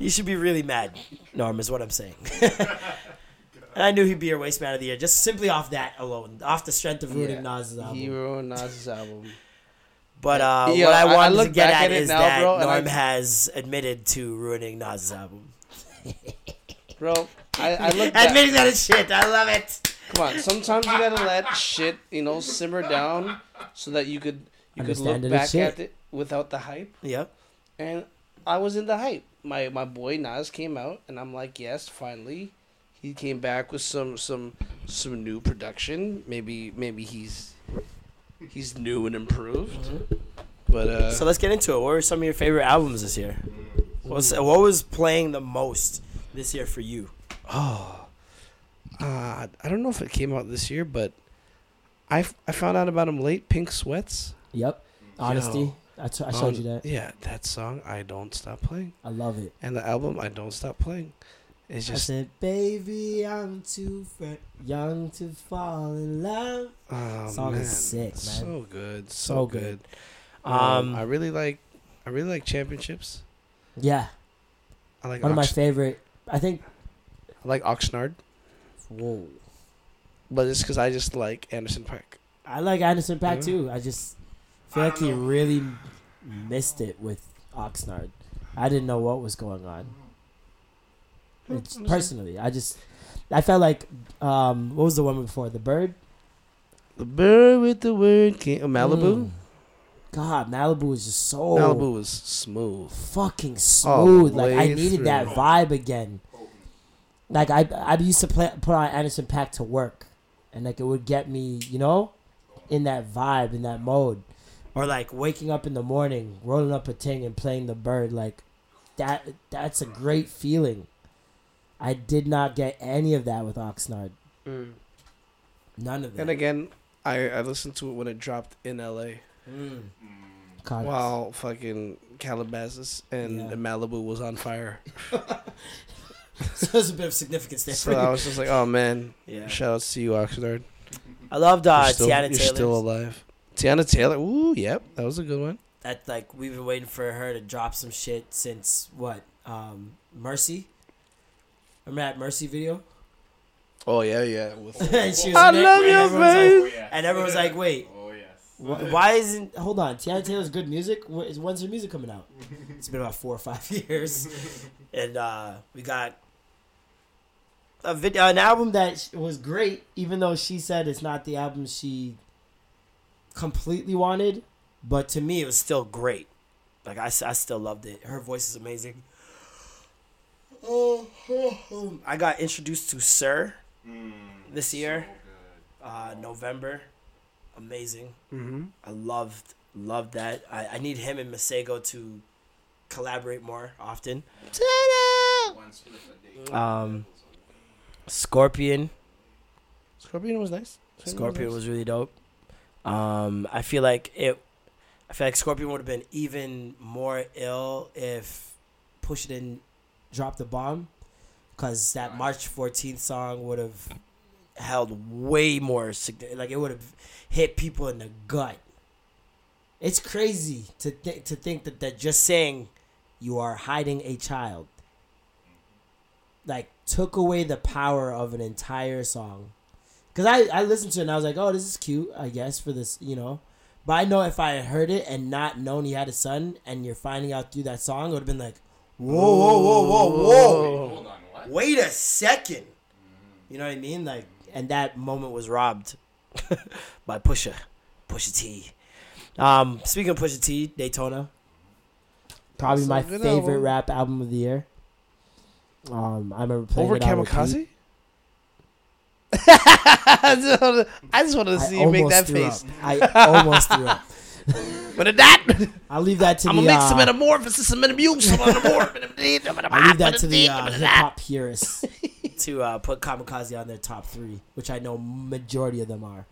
You should be really mad, Norm, is what I'm saying. and I knew he'd be your waste man of the year, just simply off that alone, off the strength of ruining Yeah, Nas's album. He ruined Nas's album. but uh, Yeah, what I wanted to get at at is now, that bro, Norm I- has admitted to ruining Nas's album. Bro, I, I look back. Admitting that it's shit. I love it. Come on, sometimes you gotta let shit, you know, simmer down so that you could you could look back at it without the hype. Yep. And I was in the hype. My my boy Nas came out, and I'm like, yes, finally, he came back with some some some new production. Maybe maybe he's he's new and improved. But uh, So let's get into it. What were some of your favorite albums this year? What was, what was playing the most this year for you? Oh, uh, I don't know if it came out this year, but I f- I found out about him late. Pink Sweats. Yep. Honesty. Yo. I, t- I showed you that. Yeah, that song I don't stop playing, I love it. and the album I don't stop playing. It's I just said, baby, I'm too fr- young to fall in love. oh, Song is man, sick, man. So good, so, So good. good. Um, Um, I really like, I really like championships. Yeah. I like One of my favorite. I think. I like Oxnard, Whoa. but it's because I just like Anderson .Paak. I like Anderson .Paak Yeah. too. I just feel like he really missed it with Oxnard. I didn't know what was going on. It's, personally, I just I felt like um what was the one before the bird The bird with the word king, Malibu. Mm. God, Malibu was just so Malibu was smooth. fucking smooth. like I way needed that through. vibe again. Like I I used to play, put on Anderson .Paak to work, and like it would get me, you know, in that vibe, in that mode, or like waking up in the morning, rolling up a ting and playing the bird. Like that that's a great feeling. I did not get any of that with Oxnard. None of that. And again, I I listened to it when it dropped in L.A. Mm. God, while fucking Calabasas and Yeah. Malibu was on fire. so there's a bit of significance there. So I was just like, oh man, yeah. shout out to you, Oxnard. I loved uh, you're still, Teyana you're still alive. Teyana Taylor, ooh, yep, that was a good one. that like we've been waiting for her to drop some shit since what um mercy remember that mercy video Oh yeah, yeah. And she was I in love and your everyone was face. like, and everyone was like wait Oh yes. Wh- Why isn't? Hold on. Teyana Taylor's good music. Is- When's her music coming out? It's been about four or five years, and uh, we got a video, an album that was great, even though she said it's not the album she completely wanted. But to me, it was still great. Like I, I still loved it. Her voice is amazing. I got introduced to Sir this year, uh, November. Amazing. Mm-hmm. I loved loved that. I, I need him and Masego to collaborate more often. Um, Scorpion. Scorpion was nice. Scorpion was really dope. Um, I feel like it. I feel like Scorpion would have been even more ill if Push didn't drop the bomb, because that March 14th song would have held way more. signi- Like it would have hit people in the gut. It's crazy to th- to think that that just saying you are hiding a child like took away the power of an entire song. Cause I, I listened to it and I was like, oh, this is cute, I guess, for this, you know. But I know if I had heard it and not known he had a son and you're finding out through that song, it would have been like, whoa, whoa, whoa, whoa, whoa. Wait a second. You know what I mean? Like, and that moment was robbed by Pusha, Pusha T. Um, speaking of Pusha T, Daytona, probably That's my favorite album. rap album of the year. Um, I remember playing Over it. Kamikaze? I just wanted- I just wanted to I see you make that face. up. I almost threw up. But at that, I'll leave that to I'm the. gonna mix uh, some metamorphosis, some metamuse, some metamorph. I'll leave that to the uh, hip hop purists to uh, put Kamikaze on their top three, which I know majority of them are.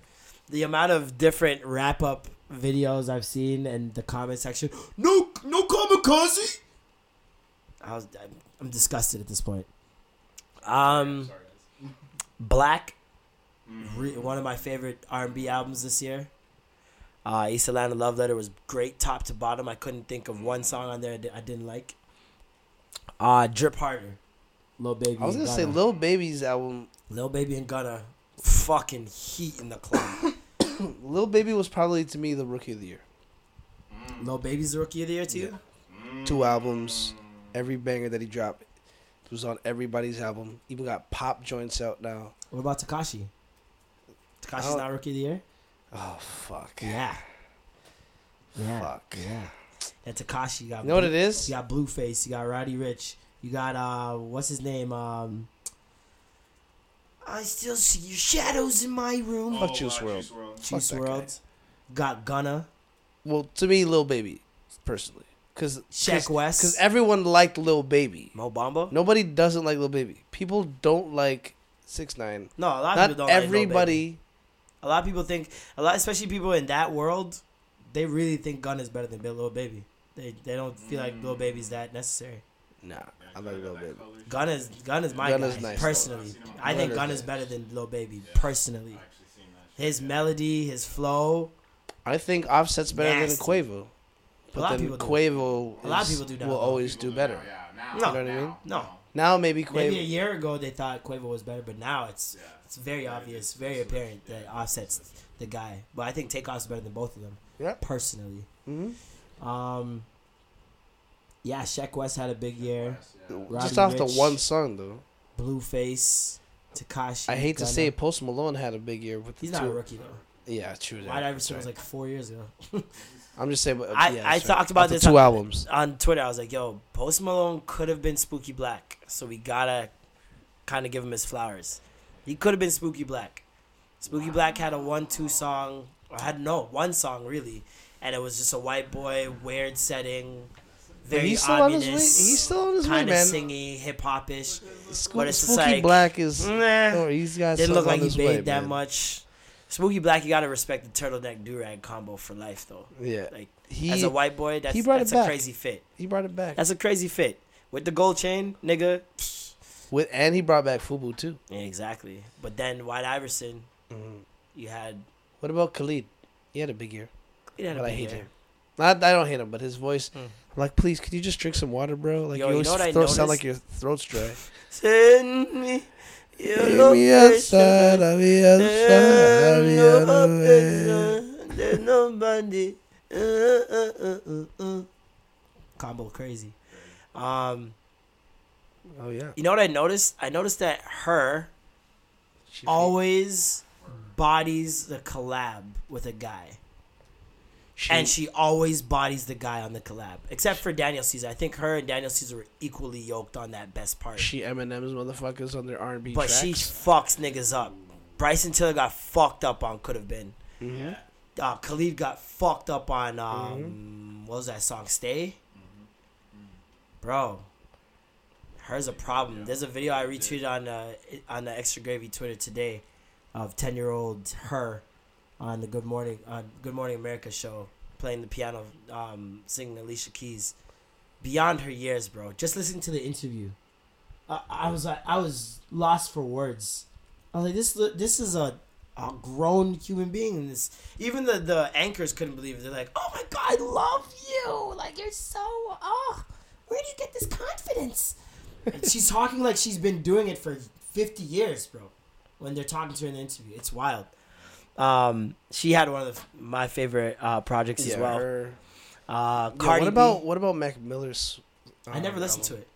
The amount of different wrap up videos I've seen and the comment section, no, no Kamikaze. I was, I'm, I'm disgusted at this point. Um, Black, re- one of my favorite R&B albums this year. Uh, East Atlanta Love Letter was great, top to bottom. I couldn't think of one song on there I di- I didn't like. Uh, Drip Harder, Lil Baby. I was gonna say Gunna. Lil Baby's album. Lil Baby and Gunna, fucking heat in the club. Lil Baby was probably to me the rookie of the year. Lil Baby's the rookie of the year to you. Two albums, every banger that he dropped was on everybody's album. Even got pop joints out now. What about Tekashi? Tekashi's Oh. not rookie of the year. Oh fuck. Yeah. Yeah. Fuck. Yeah. And Tekashi you got. You know what it is? You got Blueface. You got Roddy Ricch. You got uh, what's his name? Um. I still see your shadows in my room. Fuck Juice WRLD. Juice that World. Got Gunna. Well, to me, Lil Baby, personally, because Sheck West. because everyone liked Lil Baby. Mo Bamba. Nobody doesn't like Lil Baby. People don't like Six Nine. No, a lot of Not people don't. like Lil Baby. everybody. A lot of people think a lot, especially people in that world, they really think Gun is better than Lil Baby. They they don't feel like Lil Baby's that necessary. Nah, I like Lil Baby. Gun is Gun is my Gun guy is nice, personally. I think Gun is better than Lil Baby personally. His melody, his flow. I think Offset's better Nasty. than Quavo. But lot of then people do. Quavo A lot of people do that, will always do better. No, You know what I mean? no. Now maybe Quavo. Maybe a year ago they thought Quavo was better, but now it's it's very obvious, very apparent that Offset's the guy. But I think Takeoff's better than both of them. Yeah. Personally. hmm Um. Yeah, Sheck West had a big year. Just Roddy off the one song though. Blueface, Tekashi. I hate to say it, Post Malone had a big year with the He's not two. a rookie though. Yeah, true. that. White Iverson was like four years ago. I'm just saying. But, I- yeah, I right. talked about the this two on- albums. On Twitter, I was like, "Yo, Post Malone could have been Spooky Black, so we gotta kind of give him his flowers. He could have been Spooky Black. Spooky Black had a one-two song, or had no one song really, and it was just a white boy, weird setting, very he's still on his ominous, He's still on his kind of singy, hip hopish. Sco- but it's Spooky like, Black is. Meh. Oh, he's got. Didn't look like he bathed way, that man. much. Spooky Black, you gotta respect the turtleneck durag combo for life, though. Yeah, Like he as a white boy, that's he brought it that's a back. crazy fit. he brought it back. That's a crazy fit with the gold chain, nigga. With and he brought back Fubu too. Yeah, exactly. But then White Iverson, Mhm. you had. What about Khalid? He had a big year. He had a But I big hate year. him. Not, I don't hate him, but his voice. I'm like, please, could you just drink some water, bro? Like Yo, you you always know I throat, sound like your throat's dry. Send me Give me location. outside, I'll be outside, I'll be on. There's nobody. Uh, uh, uh. Combo crazy. Um, Oh yeah. you know what I noticed? I noticed that her she always bodies the collab with a guy. She, and she always bodies the guy on the collab, except for Daniel Caesar. I think her and Daniel Caesar were equally yoked on that best part. she Eminem's motherfuckers on their R&B but tracks. she fucks niggas up. Bryson Tiller got fucked up on could have been. Mm-hmm. Uh, Khalid got fucked up on um, what was that song? Stay, bro. Her's a problem. There's a video I retweeted on uh, on the extra gravy Twitter today of ten year old her on the Good Morning on Good Morning America show playing the piano, um, singing Alicia Keys. Beyond her years, bro. Just listening to the interview, I, I was like, I was lost for words. I was like, this this is a a grown human being in this. Even the the anchors couldn't believe it. They're like, "Oh my god, I love you! Like you're so oh, where do you get this confidence?" And she's talking like she's been doing it for fifty years, bro. When they're talking to her in the interview, it's wild. Um, she had one of the, my favorite uh, projects as well. her- Uh, Yeah, Cardi what B. about what about Mac Miller's? I never listened to it.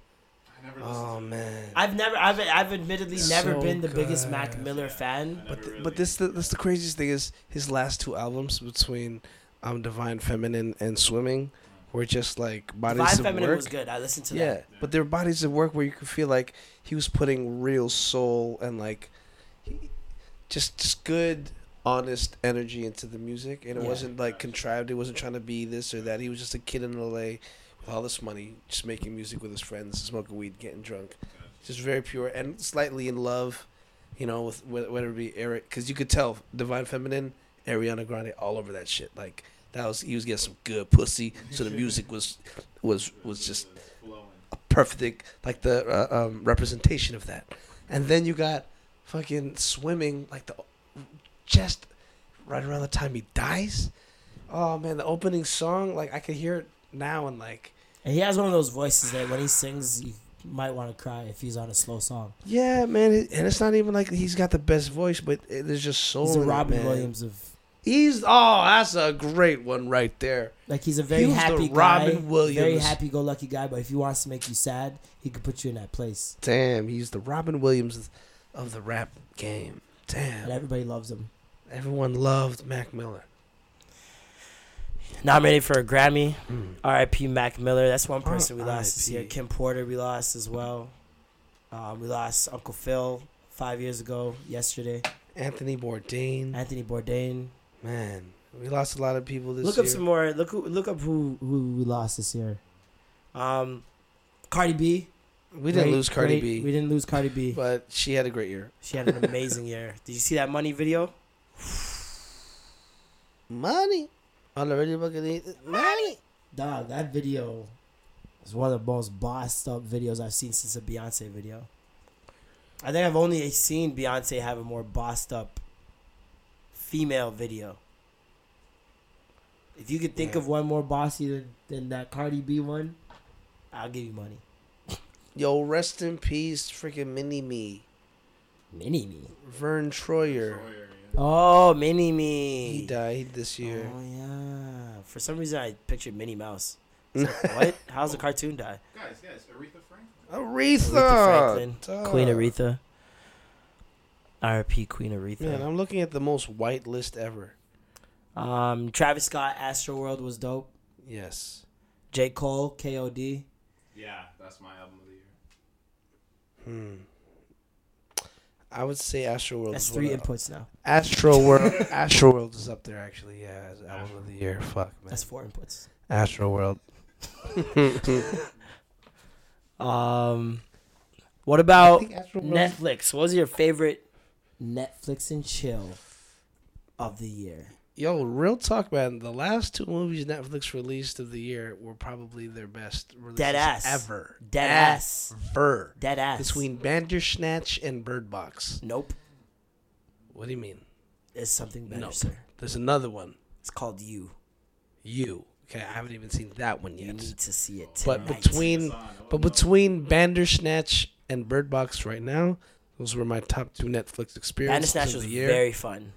Oh man. I've never, I've, I've admittedly never So been the biggest. Mac Miller fan. But th- but this the, this the craziest thing is his last two albums between um Divine Feminine and Swimming were just like bodies of work. Divine of Feminine work. was good. I listened to Yeah, that. Yeah, but they're bodies of work where you could feel like he was putting real soul and like he- just just good honest energy into the music and it Yeah. wasn't like contrived it wasn't trying to be this or that he was just a kid in LA with all this money just making music with his friends smoking weed getting drunk just very pure and slightly in love you know with whether it be Eric because you could tell Divine Feminine Ariana Grande all over that shit like that was he was getting some good pussy so the music was was was just a perfect like the uh, um, representation of that. And then you got fucking swimming like the just right around the time he dies. Oh man, the opening song like I could hear it now and like And he has one of those voices that when he sings, you might want to cry if he's on a slow song. yeah, man. And it's not even like he's got the best voice, but it, there's just soul. He's the it, Robin. Williams of He's oh, that's a great one right there. like he's a very happy guy, Robin Williams. very happy-go-lucky guy. But if he wants to make you sad, he could put you in that place, Damn, he's the Robin Williams of the rap game. Damn, and Damn, everybody loves him. Everyone loved Mac Miller. Nominated for a Grammy. Mm. R.I.P. Mac Miller. That's one person we lost this year. Kim Porter we lost as well. Um, we lost Uncle Phil five years ago. Yesterday, Anthony Bourdain. Anthony Bourdain. Man, we lost a lot of people this year. Look year. up some more. Look who, look up who who we lost this year. Um, Cardi B. we didn't Great- lose Cardi great- B, We didn't lose Cardi B. but she had a great year. She had an amazing year. Did you see that money video? Money on the radio bucket. Money. Dog, that video is one of the most bossed up videos I've seen since a Beyonce video. I think I've only seen Beyonce have a more bossed up female video. If you could think Yeah. of one more bossy than, than that Cardi B one, I'll give you money. Yo, rest in peace, freaking Mini Me, Mini me. Verne Troyer. Oh, Mini Me. He died this year. Oh yeah. For some reason, I pictured Minnie Mouse. It's what? How's the cartoon die? Guys, guys, Aretha Franklin. Aretha, Aretha Franklin, Duh. Queen Aretha. R.P. Queen Aretha. Man, I'm looking at the most white list ever. Um, Travis Scott, Astro World was dope. Yes. J. Cole, K.O.D. Yeah, that's my album of the year. Hmm. I would say Astro World. That's is three one inputs now. Astro World. Astro World is up there actually. Yeah, as album of the year. Fuck man. That's four inputs. Astro World. Um, what about think Astro World- Netflix? What was your favorite Netflix and chill of the year? Yo, real talk, man. The last two movies Netflix released of the year were probably their best releases Dead ass. ever. Dead ass. Ever. Dead ass. Between Bandersnatch and Bird Box. Nope. What do you mean? It's something better, No. sir. There's another one. It's called You. You. Okay, I haven't even seen that one yet. You need to see it But between but between Bandersnatch and Bird Box right now, those were my top two Netflix experiences was the year. very fun.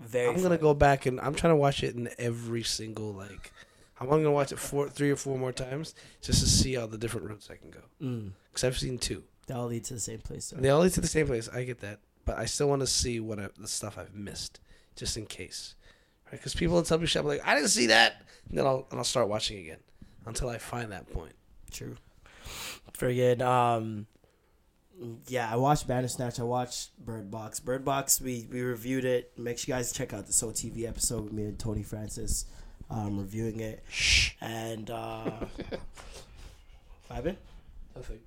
Very. I'm gonna go back and I'm trying to watch it in every single like. I'm only gonna watch it four, three or four more times just to see all the different routes I can go. Mm, Because I've seen two. they all lead to the same place. Though. They all lead to the same place. I get that, but I still want to see what I, the stuff I've missed, just in case. Because people will tell me shit. I'm like, I didn't see that. And then I'll and I'll start watching again until I find that point. True. Friggin' um yeah, I watched Bandersnatch. I watched Bird Box. Bird Box, we, we reviewed it. Make sure you guys check out the Soul TV episode with me and Tony Francis um, reviewing it. Shh. And uh Vibin? Nothing.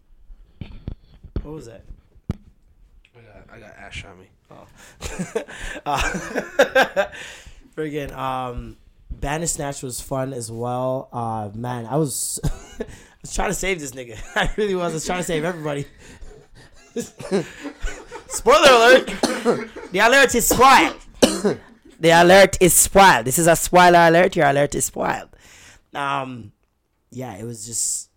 What was that? I got I got ash on me. Oh. uh, friggin' um Bandersnatch was fun as well. Uh man, I was I was trying to save this nigga. I really was. I was trying to save everybody. Spoiler alert! the alert is spoiled. the alert is spoiled. This is a spoiler alert. Your alert is spoiled. Um, yeah, it was just.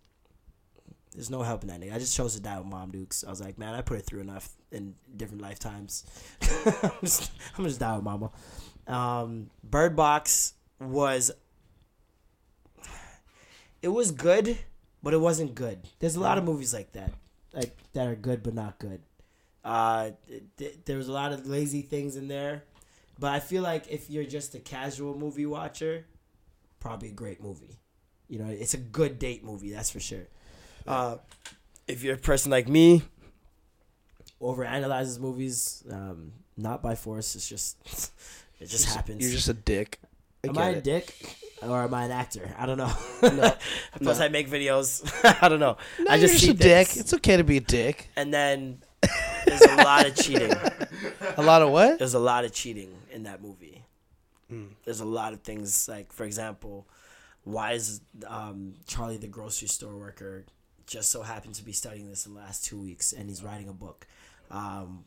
There's no helping that. I just chose to die with Mom Dukes. I was like, man, I put it through enough in different lifetimes. I'm, just, I'm just die with Mama. Um, Bird Box was. It was good, but it wasn't good. There's a lot of movies like that, like that are good but not good. Uh, th- th- there was a lot of lazy things in there, but I feel like if you're just a casual movie watcher, probably a great movie. You know, it's a good date movie, that's for sure. Uh, if you're a person like me, overanalyzes movies, um, not by force. It's just, it just happens. You're just a dick. I am I a it. dick or am I an actor? I don't know. No, Plus, no. I make videos. I don't know. No, I just you're see a dick. It's okay to be a dick. And then there's a lot of cheating. A lot of what? There's a lot of cheating in that movie. Mm. There's a lot of things like, for example, why is um, Charlie the grocery store worker just so happened to be studying this in the last two weeks and he's writing a book? Um,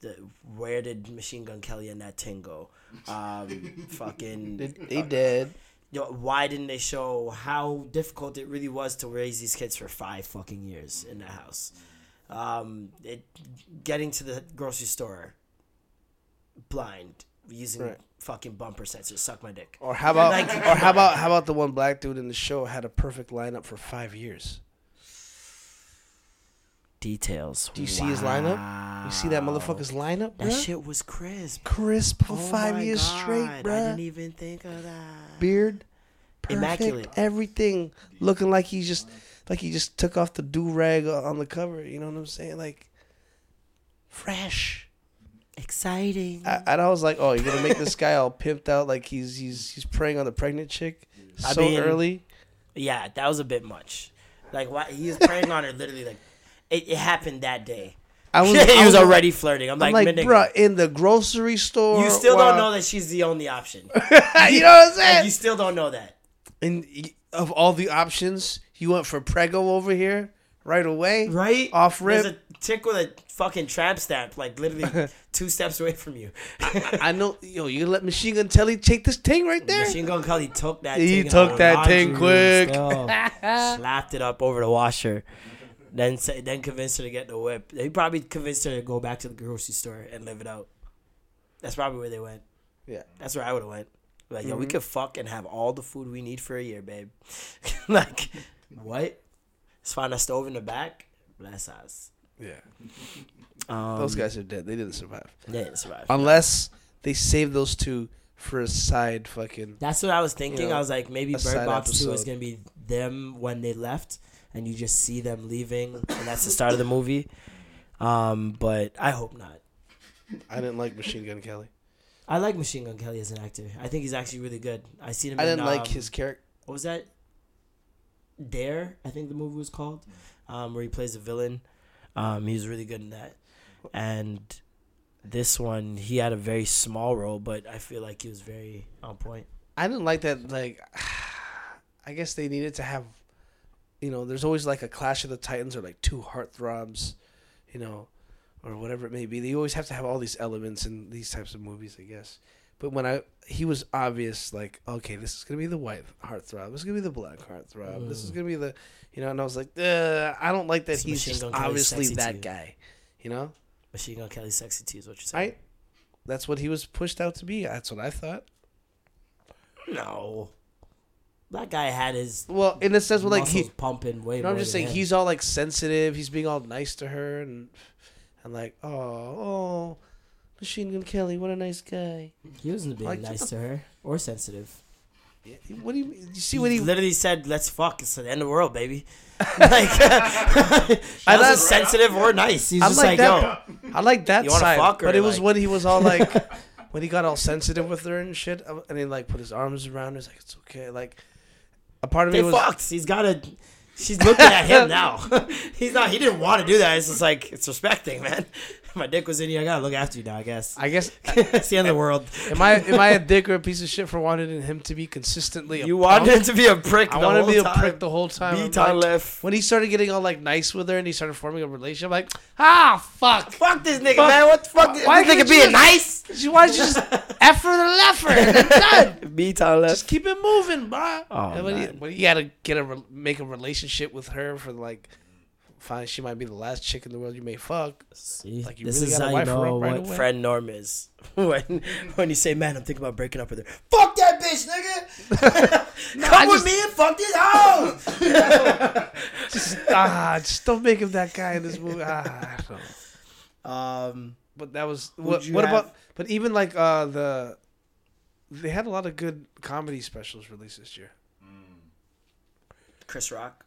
the, where did Machine Gun Kelly and that ting go? Um, fucking. They, they dead. You know, why didn't they show how difficult it really was to raise these kids for five fucking years in that house? Um, it getting to the grocery store blind using Right. fucking bumper sensors. Suck my dick. Or how about Like- or how about how about the one black dude in the show had a perfect lineup for five years? Details. Do you see his lineup? You see that motherfucker's lineup, That bruh? shit was crisp. Crisp for Oh five my years God, straight, I bruh. didn't even think of that. Beard, perfect, Immaculate. everything looking like he just like he just took off the do rag on the cover. You know what I'm saying? Like fresh. Exciting. I, and I was like, oh, you're gonna make this guy all pimped out like he's he's he's preying on the pregnant chick I so mean, early. Yeah, that was a bit much. Like, why he was preying on her literally like it, it happened that day. I he I was already flirting. I'm I'm like, like, "My nigga, bruh, in the grocery store. you still while- don't know that she's the only option. you know what I'm Like, saying? you still don't know that. and of all the options, you went for Prego over here right away, Right? Off rip. There's a chick with a fucking tramp stamp, like literally two steps away from you. I know, yo, you let Machine Gun Kelly take this thing right there. Machine Gun Kelly took that He took that thing quick. slapped it up over the washer. Then say, then convinced her to get the whip. They probably convinced her to go back to the grocery store and live it out. That's probably where they went. Yeah. That's where I would have went. Like, yo, we Mhm. could fuck and have all the food we need for a year, babe. like, what? Let's find a stove in the back. Bless us. Yeah, Um, those guys are dead. They didn't survive They didn't survive. unless they saved those two for a side fucking. That's what I was thinking. you know, I was like, maybe Bird Box 2 is going to be them when they left, and you just see them leaving, and that's the start of the movie. Um, but I hope not. I didn't like Machine Gun Kelly. I like Machine Gun Kelly as an actor. I think he's actually really good. I seen him. I in, didn't like um, his character. What was that? Dare, I think the movie was called, um, where he plays a villain. Um, he was really good in that, and this one he had a very small role, but I feel like he was very on point. I didn't like that. Like, I guess they needed to have, you know, there's always like a Clash of the Titans or like two heartthrobs, you know, or whatever it may be. They always have to have all these elements in these types of movies, I guess. But when I, he was obvious, like, okay, this is gonna be the white heartthrob. This is gonna be the black heartthrob. This is gonna be the, you know. And I was like, uh, I don't like that It's he's just obviously that too. guy, you know. Machine Gun Kelly's sexy too is what you're saying. I, that's what he was pushed out to be. That's what I thought. No. That guy had his Well, in a sense, well, like muscles he. pumping way No, more. I'm just saying him. he's all like sensitive. He's being all nice to her and and like, oh, oh, Machine Gun Kelly, what a nice guy. he wasn't being like, nice to her or sensitive. What do you you see? he What he literally said, "Let's fuck." It's the end of the world, baby. like, I wasn't sensitive or nice. He's I'm just like like, that. "Yo, I like that You side, but it was when he was all like, when he got all sensitive with her and shit, and he like put his arms around her. He's like, it's okay. Like, a part of they me was fucked." He's got to. She's looking at him now. He's not. He didn't want to do that. It's just like it's respecting, man. My dick was in you. I gotta look after you now. I guess. I guess it's the end of the world. am I am I a dick or a piece of shit for wanting him to be consistently? A You wanted punk? him to be a prick. I wanted to be a time. prick the whole time. Me time like- left. when he started getting all like nice with her and he started forming a relationship, I'm like, ah, fuck. Fuck this nigga, Fuck. man. What the fuck? Why this nigga being nice? Why don't you just her and left her and then done? Me time left. Just keep it moving, bro. Oh, and when, you, man. when you gotta get a make a relationship with her for like, fine, she might be the last chick in the world you may fuck. See, Like, you this really is gotta how you wife know up right what away? friend norm is. when when you say, "Man, I'm thinking about breaking up with her." Fuck that bitch, nigga. Come I with just- me and fuck this hoe. Just ah, just don't make him that guy in this movie. Ah, I don't know. um, But that was what. What have- about? But even like uh the, they had a lot of good comedy specials released this year. Chris Rock,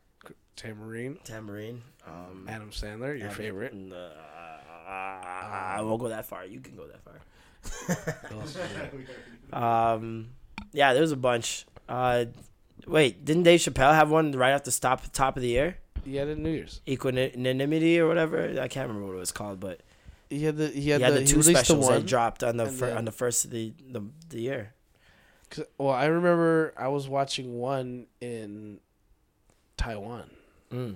Tamborine, Tamborine, um, Adam Sandler, your favorite. Uh, I won't go that far. You can go that far. um, yeah, there was a bunch. Uh, wait, didn't Dave Chappelle have one right off the stop top of the year? He had it New Year's. Equanimity or whatever. I can't remember what it was called, but He had the he he had, had the, the he two released the specials one. that dropped on the fir- then- on the first of the the, the year. 'Cause- Well, I remember I was watching one in Taiwan Mm.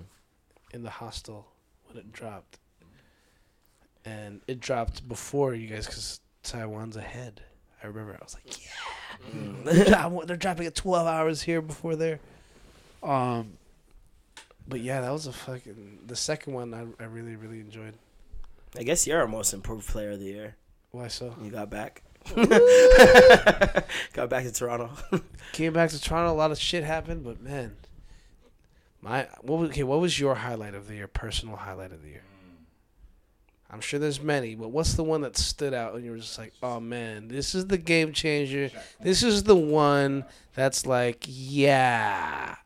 in the hostel when it dropped, and it dropped before you guys because Taiwan's ahead. I remember I was like, yeah, they're, dro- they're dropping it twelve hours here before there. Um, but yeah, that was a fucking the second one I I really really enjoyed. I guess you're our most improved player of the year. Why so? You got back. got back to Toronto. Came back to Toronto. A lot of shit happened, but man, my what was okay? What was your highlight of the year? Personal highlight of the year? Hmm. I'm sure there's many, but what's the one that stood out and you were just like, oh man, this is the game changer. This is the one that's like, yeah,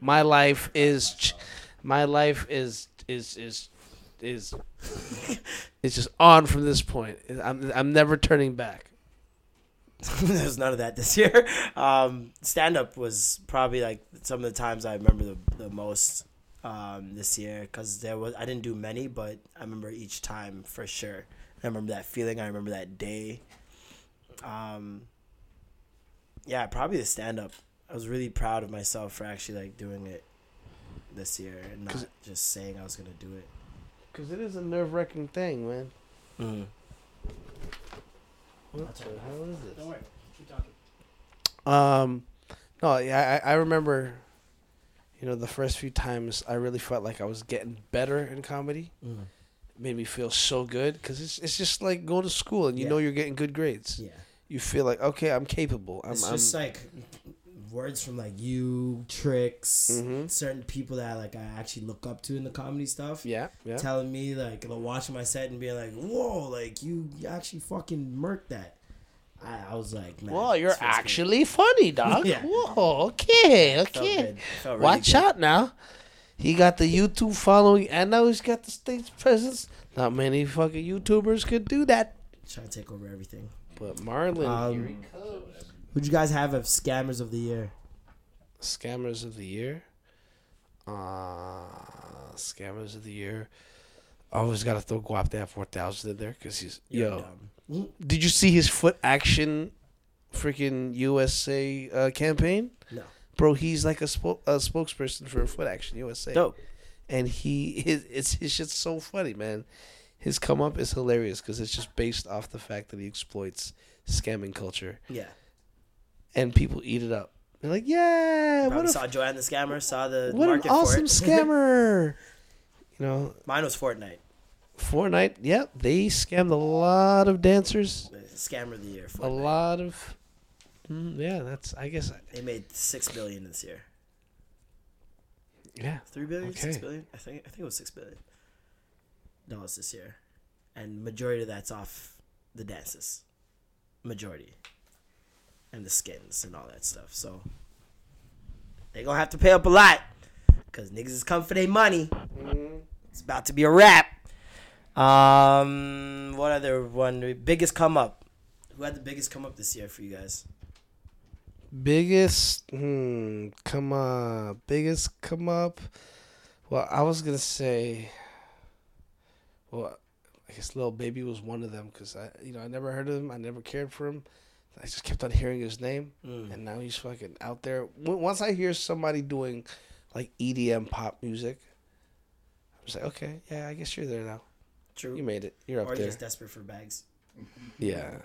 my life is, ch- my life is is is is is just on from this point. I'm I'm never turning back. There's none of that this year. Um, stand up was probably like some of the times I remember the, the most um, this year because there was I didn't do many, but I remember each time for sure. I remember that feeling. I remember that day. Um, yeah, probably the stand up. I was really proud of myself for actually like doing it this year and not just saying I was gonna do it. Cause it is a nerve wracking thing, man. Mm. What the hell is this? Don't worry. Keep talking. Um, no, yeah, I, I remember, you know, the first few times I really felt like I was getting better in comedy. Mm. It made me feel so good because it's it's just like going to school and you Yeah. know you're getting good grades. Yeah. You feel like okay, I'm capable. I'm, It's I'm just like words from like you, tricks, Mhm. certain people that like I actually look up to in the comedy stuff. yeah, yeah. Telling me like watching my set and being like, "Whoa, like you actually fucking murked that." I, I was like, man, Well, you're feels good." actually funny, dog. Yeah. Whoa, okay, okay. really Watch good. out now. He got the YouTube following and now he's got the stage presence. Not many fucking YouTubers could do that. Trying to take over everything. But Marlon, Um, here he comes. Who'd you guys have as scammers of the year? Scammers of the year. Uh, scammers of the year. I Always got to throw Guapdad 4000 in there because he's. You're yo, dumb. did you see his Footaction freaking USA uh, campaign? No. Bro, he's like a, spo- a spokesperson for Footaction USA. Dope. and he his it's his shit's so funny, man. His come up is hilarious because it's just based off the fact that he exploits scamming culture, Yeah. And people eat it up. They're like, "Yeah, Probably what a saw Joanne the scammer. Saw the what an awesome scammer!" you know, Mine was Fortnite. Fortnite. Yep, they scammed a lot of dancers. scammer of the year. a lot of. Mm, yeah, that's. I guess. They made six billion this year. Yeah. Three billion, six Okay. billion. I think I think it was six billion dollars this year, and majority of that's off the dances, majority, and the skins and all that stuff. So they gonna have to pay up a lot, cause niggas is come for their money. It's about to be a wrap. Um, what other one? Biggest come up. Who had the biggest come up this year for you guys? Biggest. Hmm. Come on. Biggest come up. Well, I was gonna say. Well, I guess Lil Baby was one of them because I, you know, I never heard of him. I never cared for him. I just kept on hearing his name, Mm. and now he's fucking out there. Once I hear somebody doing like EDM pop music, I'm just like, okay, yeah, I guess you're there now. True. You made it. You're up or there. Or just desperate for bags. Yeah.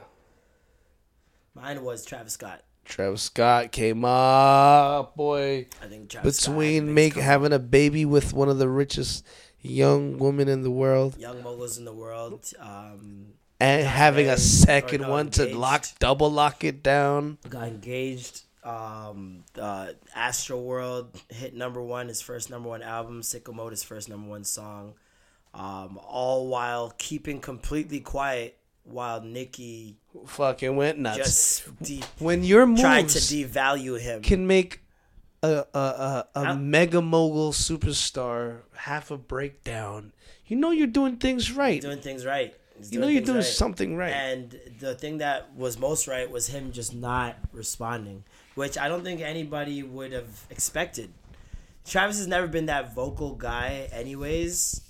Mine was Travis Scott. Travis Scott came up, boy. I think Travis Scott had the Between make having a baby with one of the richest young women in the world young moguls in the world. Um, and Got having a second one to lock double lock it down. got engaged. Um, uh, Astroworld hit number one, his first number one album. Sicko Mode, his first number one song. Um, all while keeping completely quiet while Nicki Fucking went nuts. just de- when your moves tried to devalue him. can make a a, a, a mega mogul superstar half a breakdown, you know you're doing things right. doing things right. You know you're doing right. something right. And the thing that was most right was him just not responding, which I don't think anybody would have expected. Travis has never been that vocal guy, anyways,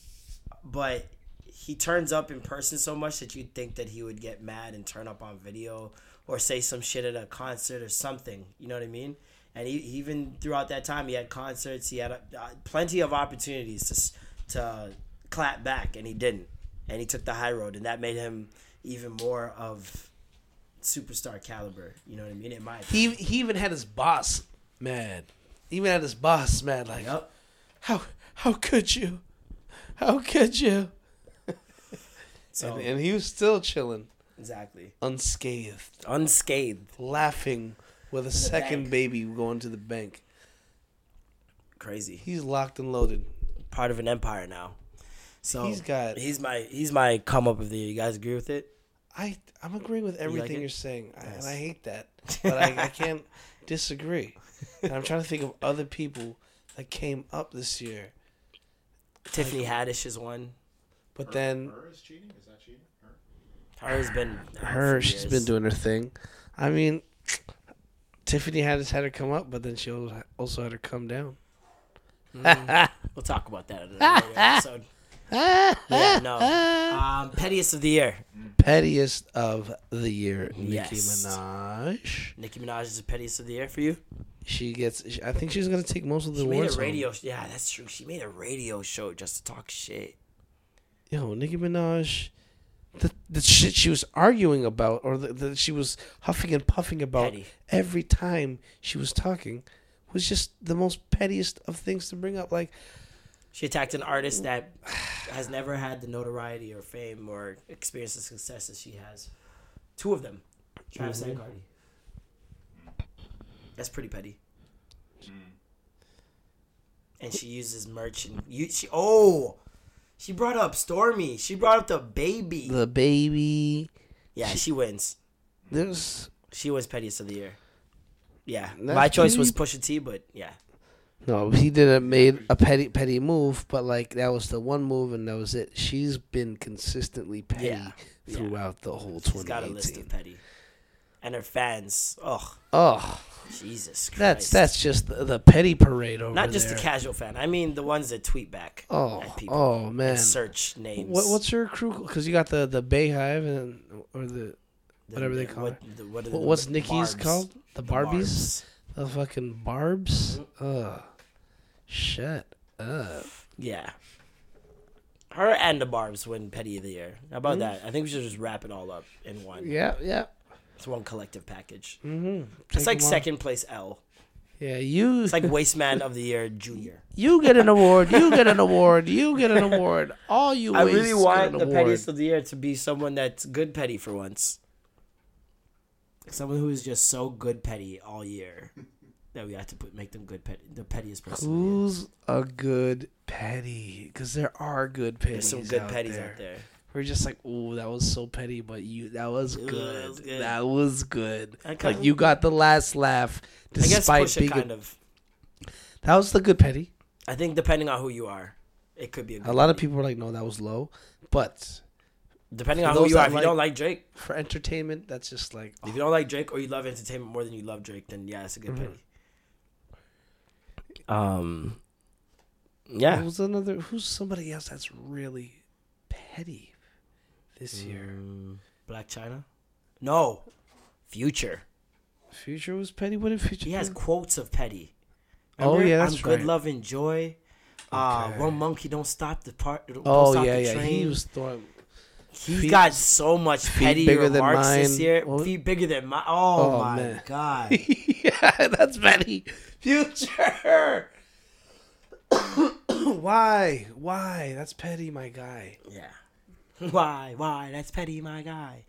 but he turns up in person so much that you'd think that he would get mad and turn up on video or say some shit at a concert or something. You know what I mean? And he, even throughout that time, he had concerts. He had uh, plenty of opportunities to to clap back, and he didn't. And he took the high road, and that made him even more of superstar caliber. You know what I mean? In my opinion. he he even had his boss mad. He even had his boss mad. Like, Yep. how how could you? How could you? So And, and he was still chilling, exactly unscathed, unscathed. laughing with a second bank. baby going to the bank. Crazy. He's locked and loaded. Part of an empire now. So He's got- He's my. He's my come up of the year. You guys agree with it? I I'm agreeing with everything it? you're saying, I, and I hate that, but I, I can't disagree. And I'm trying to think of other people that came up this year, Tiffany Haddish is one. but then Her is cheating? Is that cheating? Her? Her's been her for she's years. been doing her thing. I mean, Tiffany had had her come up, but then she al- also had her come down. Mm. We'll talk about that in another episode. Yeah, no. Um, pettiest of the year. Pettiest of the year, Nicki Yes. Minaj. Nicki Minaj is the pettiest of the year for you. She gets. I think she's gonna take most of the She made awards. a home. radio. Yeah, that's true. She made a radio show just to talk shit. Yo, Nicki Minaj, the the shit she was arguing about, or the, the she was huffing and puffing about Petty. every time she was talking, was just the most pettiest of things to bring up. Like, She attacked an artist that has never had the notoriety or fame or experienced the success that she has. Two of them, Travis and Cardi. That's pretty petty. Hmm. And she uses merch and you. She oh, she brought up Stormi. She brought up the baby. the baby, Yeah, she wins. there's She was pettiest of the year. Yeah, That's my choice was pretty- Pusha T, but yeah, no, he didn't made a petty petty move, but like that was the one move, and that was it. She's been consistently petty Yeah, yeah. throughout the whole she's got a list 2018. of petty, and her fans. Oh, Oh, Jesus Christ! that's that's just the, the petty parade over not just there. the casual fan. I mean the ones that tweet back. Oh, at people oh man. and search names. What, what's your crew? Because you got the the Beyhive and or the The- whatever they call what, it. the- what are the- what's the Nicki's barbs. called? The The Barbies? barbs. The fucking barbs. Mm-hmm. Ugh, shut up. Yeah. Her and the Barbs win Petty of the Year. How Mm-hmm. about that? I think we should just wrap it all up in one. Yeah, yeah. It's one collective package. Mm-hmm. It's like second place L. Yeah, you. It's like Wasteman of the Year Junior. you get an award. You get an award. You get an award. All you. I really wastes want get the an award. pettiest of the year to be someone that's good petty for once. Someone who is just so good petty all year that we have to put make them good petty, the pettiest person. in the year. Who's a good petty? Because there are good petties. There's some good out petties there. out there. We're just like, oh, that was so petty, but you, that was Ooh, good. that was good. That was good. I kinda- Like you got the last laugh, I guess despite Pusha T being. kind a- of. that was the good petty. I think depending on who you are, it could be a, good A lot of people were like, no, that was low, but Depending on who you are, if like- you don't like Drake, for entertainment, that's just like, if you don't like Drake or you love entertainment more than you love Drake, then yeah, it's a good Mhm. petty. Um. yeah. Who's another? Who's somebody else that's really petty this year? Mm, Blac Chyna. No. Future. Future was petty. What did Future? He has quotes of petty. Oh, yeah, that's I'm good, love, and joy. Uh, one monkey don't stop the part. Don't Oh stop yeah, the yeah. He was throwing. He's feet- got so much feet petty bigger than remarks this year. What? Feet bigger than mine. Oh, Oh, my man. god. yeah, that's petty. Future. Why? Why? That's petty, my guy. yeah. Why? Why? That's petty, my guy.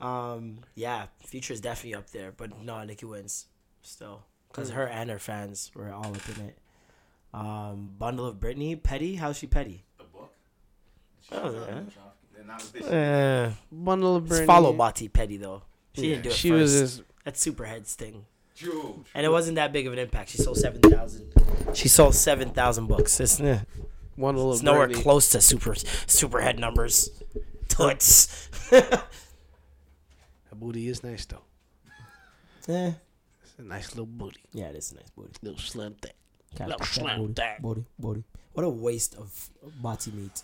Um. Yeah. Future is definitely up there, but no, Nicki wins still because her and her fans were all up in it. Um. Bundle of Brittany. Petty. How's she petty? The book. Oh, yeah. And that was this. Eh. Bundle of It's Bernie. follow Bati petty though. She Yeah, didn't do it She first. was just. That's Superhead's thing. True. And it wasn't that big of an impact. She sold seven thousand. She sold seven thousand books. It's, eh, Bundle it's of nowhere Bernie. close to super superhead numbers. Toots. That booty is nice though. eh. It's a nice little booty. Yeah, it is a nice booty. Little slim thing. Little cat slam booty, that. booty, booty. What a waste of bati meat.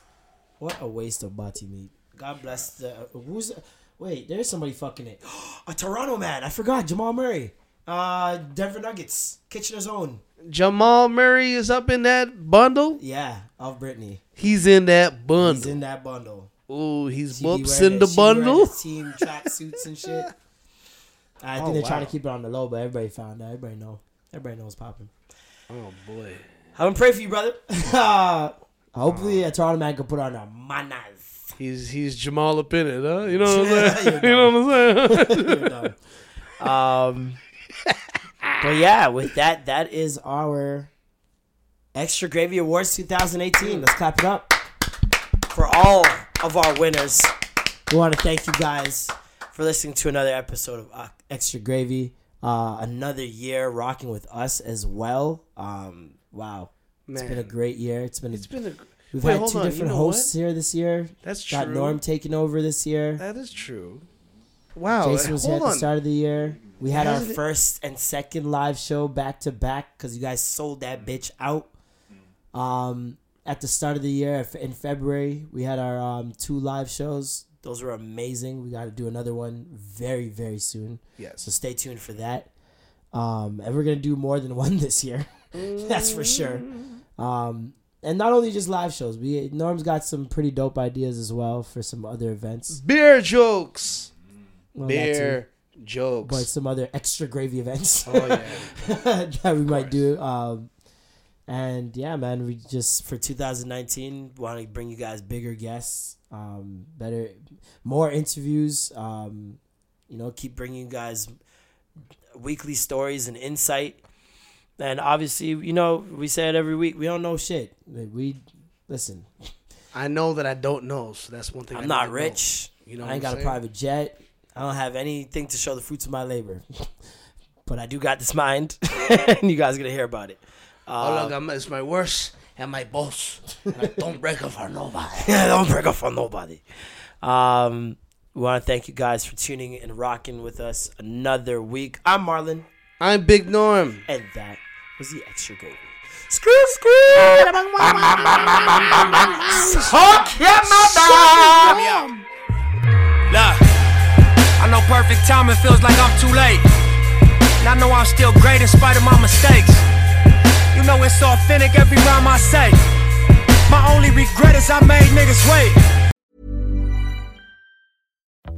What a waste of bati meat. God bless the who's wait. There's somebody fucking it. a Toronto man. I forgot Jamal Murray. Uh, Denver Nuggets. Kitchener's own. Jamal Murray is up in that bundle. Yeah, of Brittany. He's in that bundle. He's in that bundle. Ooh, he's whoops in the she be wearing bundle. Team track suits and shit. I think Oh, they're trying to keep it on the low, but everybody found out. Everybody know. Everybody knows popping. Oh boy. I'm gonna pray for you, brother. Hopefully, a Toronto man can put on a manas. He's he's Jamal up in it, huh? You know what I'm saying? You're know what I'm saying? Um, but yeah, with that, that is our extra gravy awards 2018. Let's clap it up for all of our winners. We want to thank you guys for listening to another episode of uh, Extra Gravy. Uh, another year rocking with us as well. Um, wow, it's been a great year. It's been. it's been a. we've Wait, had two on, you different know hosts what? here this year. That's true. Got Norm taking over this year. That is true. Wow. Jason was here at the on. start of the year. We had our first and second live show back to back because you guys sold that bitch out. Um, at the start of the year in February, we had our um, two live shows. Those were amazing. We got to do another one very very soon. Yes. So stay tuned for that. Um, and we're gonna do more than one this year. That's for sure. Um, and not only just live shows, we Norm's got some pretty dope ideas as well for some other events. Beer jokes. Well. Beer jokes. but some other extra gravy events oh yeah. that we might do. Um, and yeah, man, we just for 2019 want to bring you guys bigger guests, um, better, more interviews. Um, you know, keep bringing you guys weekly stories and insight. And obviously, you know, we say it every week. We don't know shit. We listen. I know that I don't know, so that's one thing. I I'm need not to know. rich. You know I ain't got a private jet. I don't have anything to show the fruits of my labor. but I do got this mind, and you guys are gonna hear about it. All Uh, I got is my worst and my boss. And I don't break up for nobody. don't break up for nobody. Um, we want to thank you guys for tuning in and rocking with us another week. I'm Marlon, I'm Big Norm. and that was the extra gravy. Screw, screw. Talk yeah, my Look, I know perfect timing feels like I'm too late. And I know I'm still great in spite of my mistakes. You know it's authentic every rhyme I say. My only regret is I made niggas wait.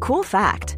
Cool fact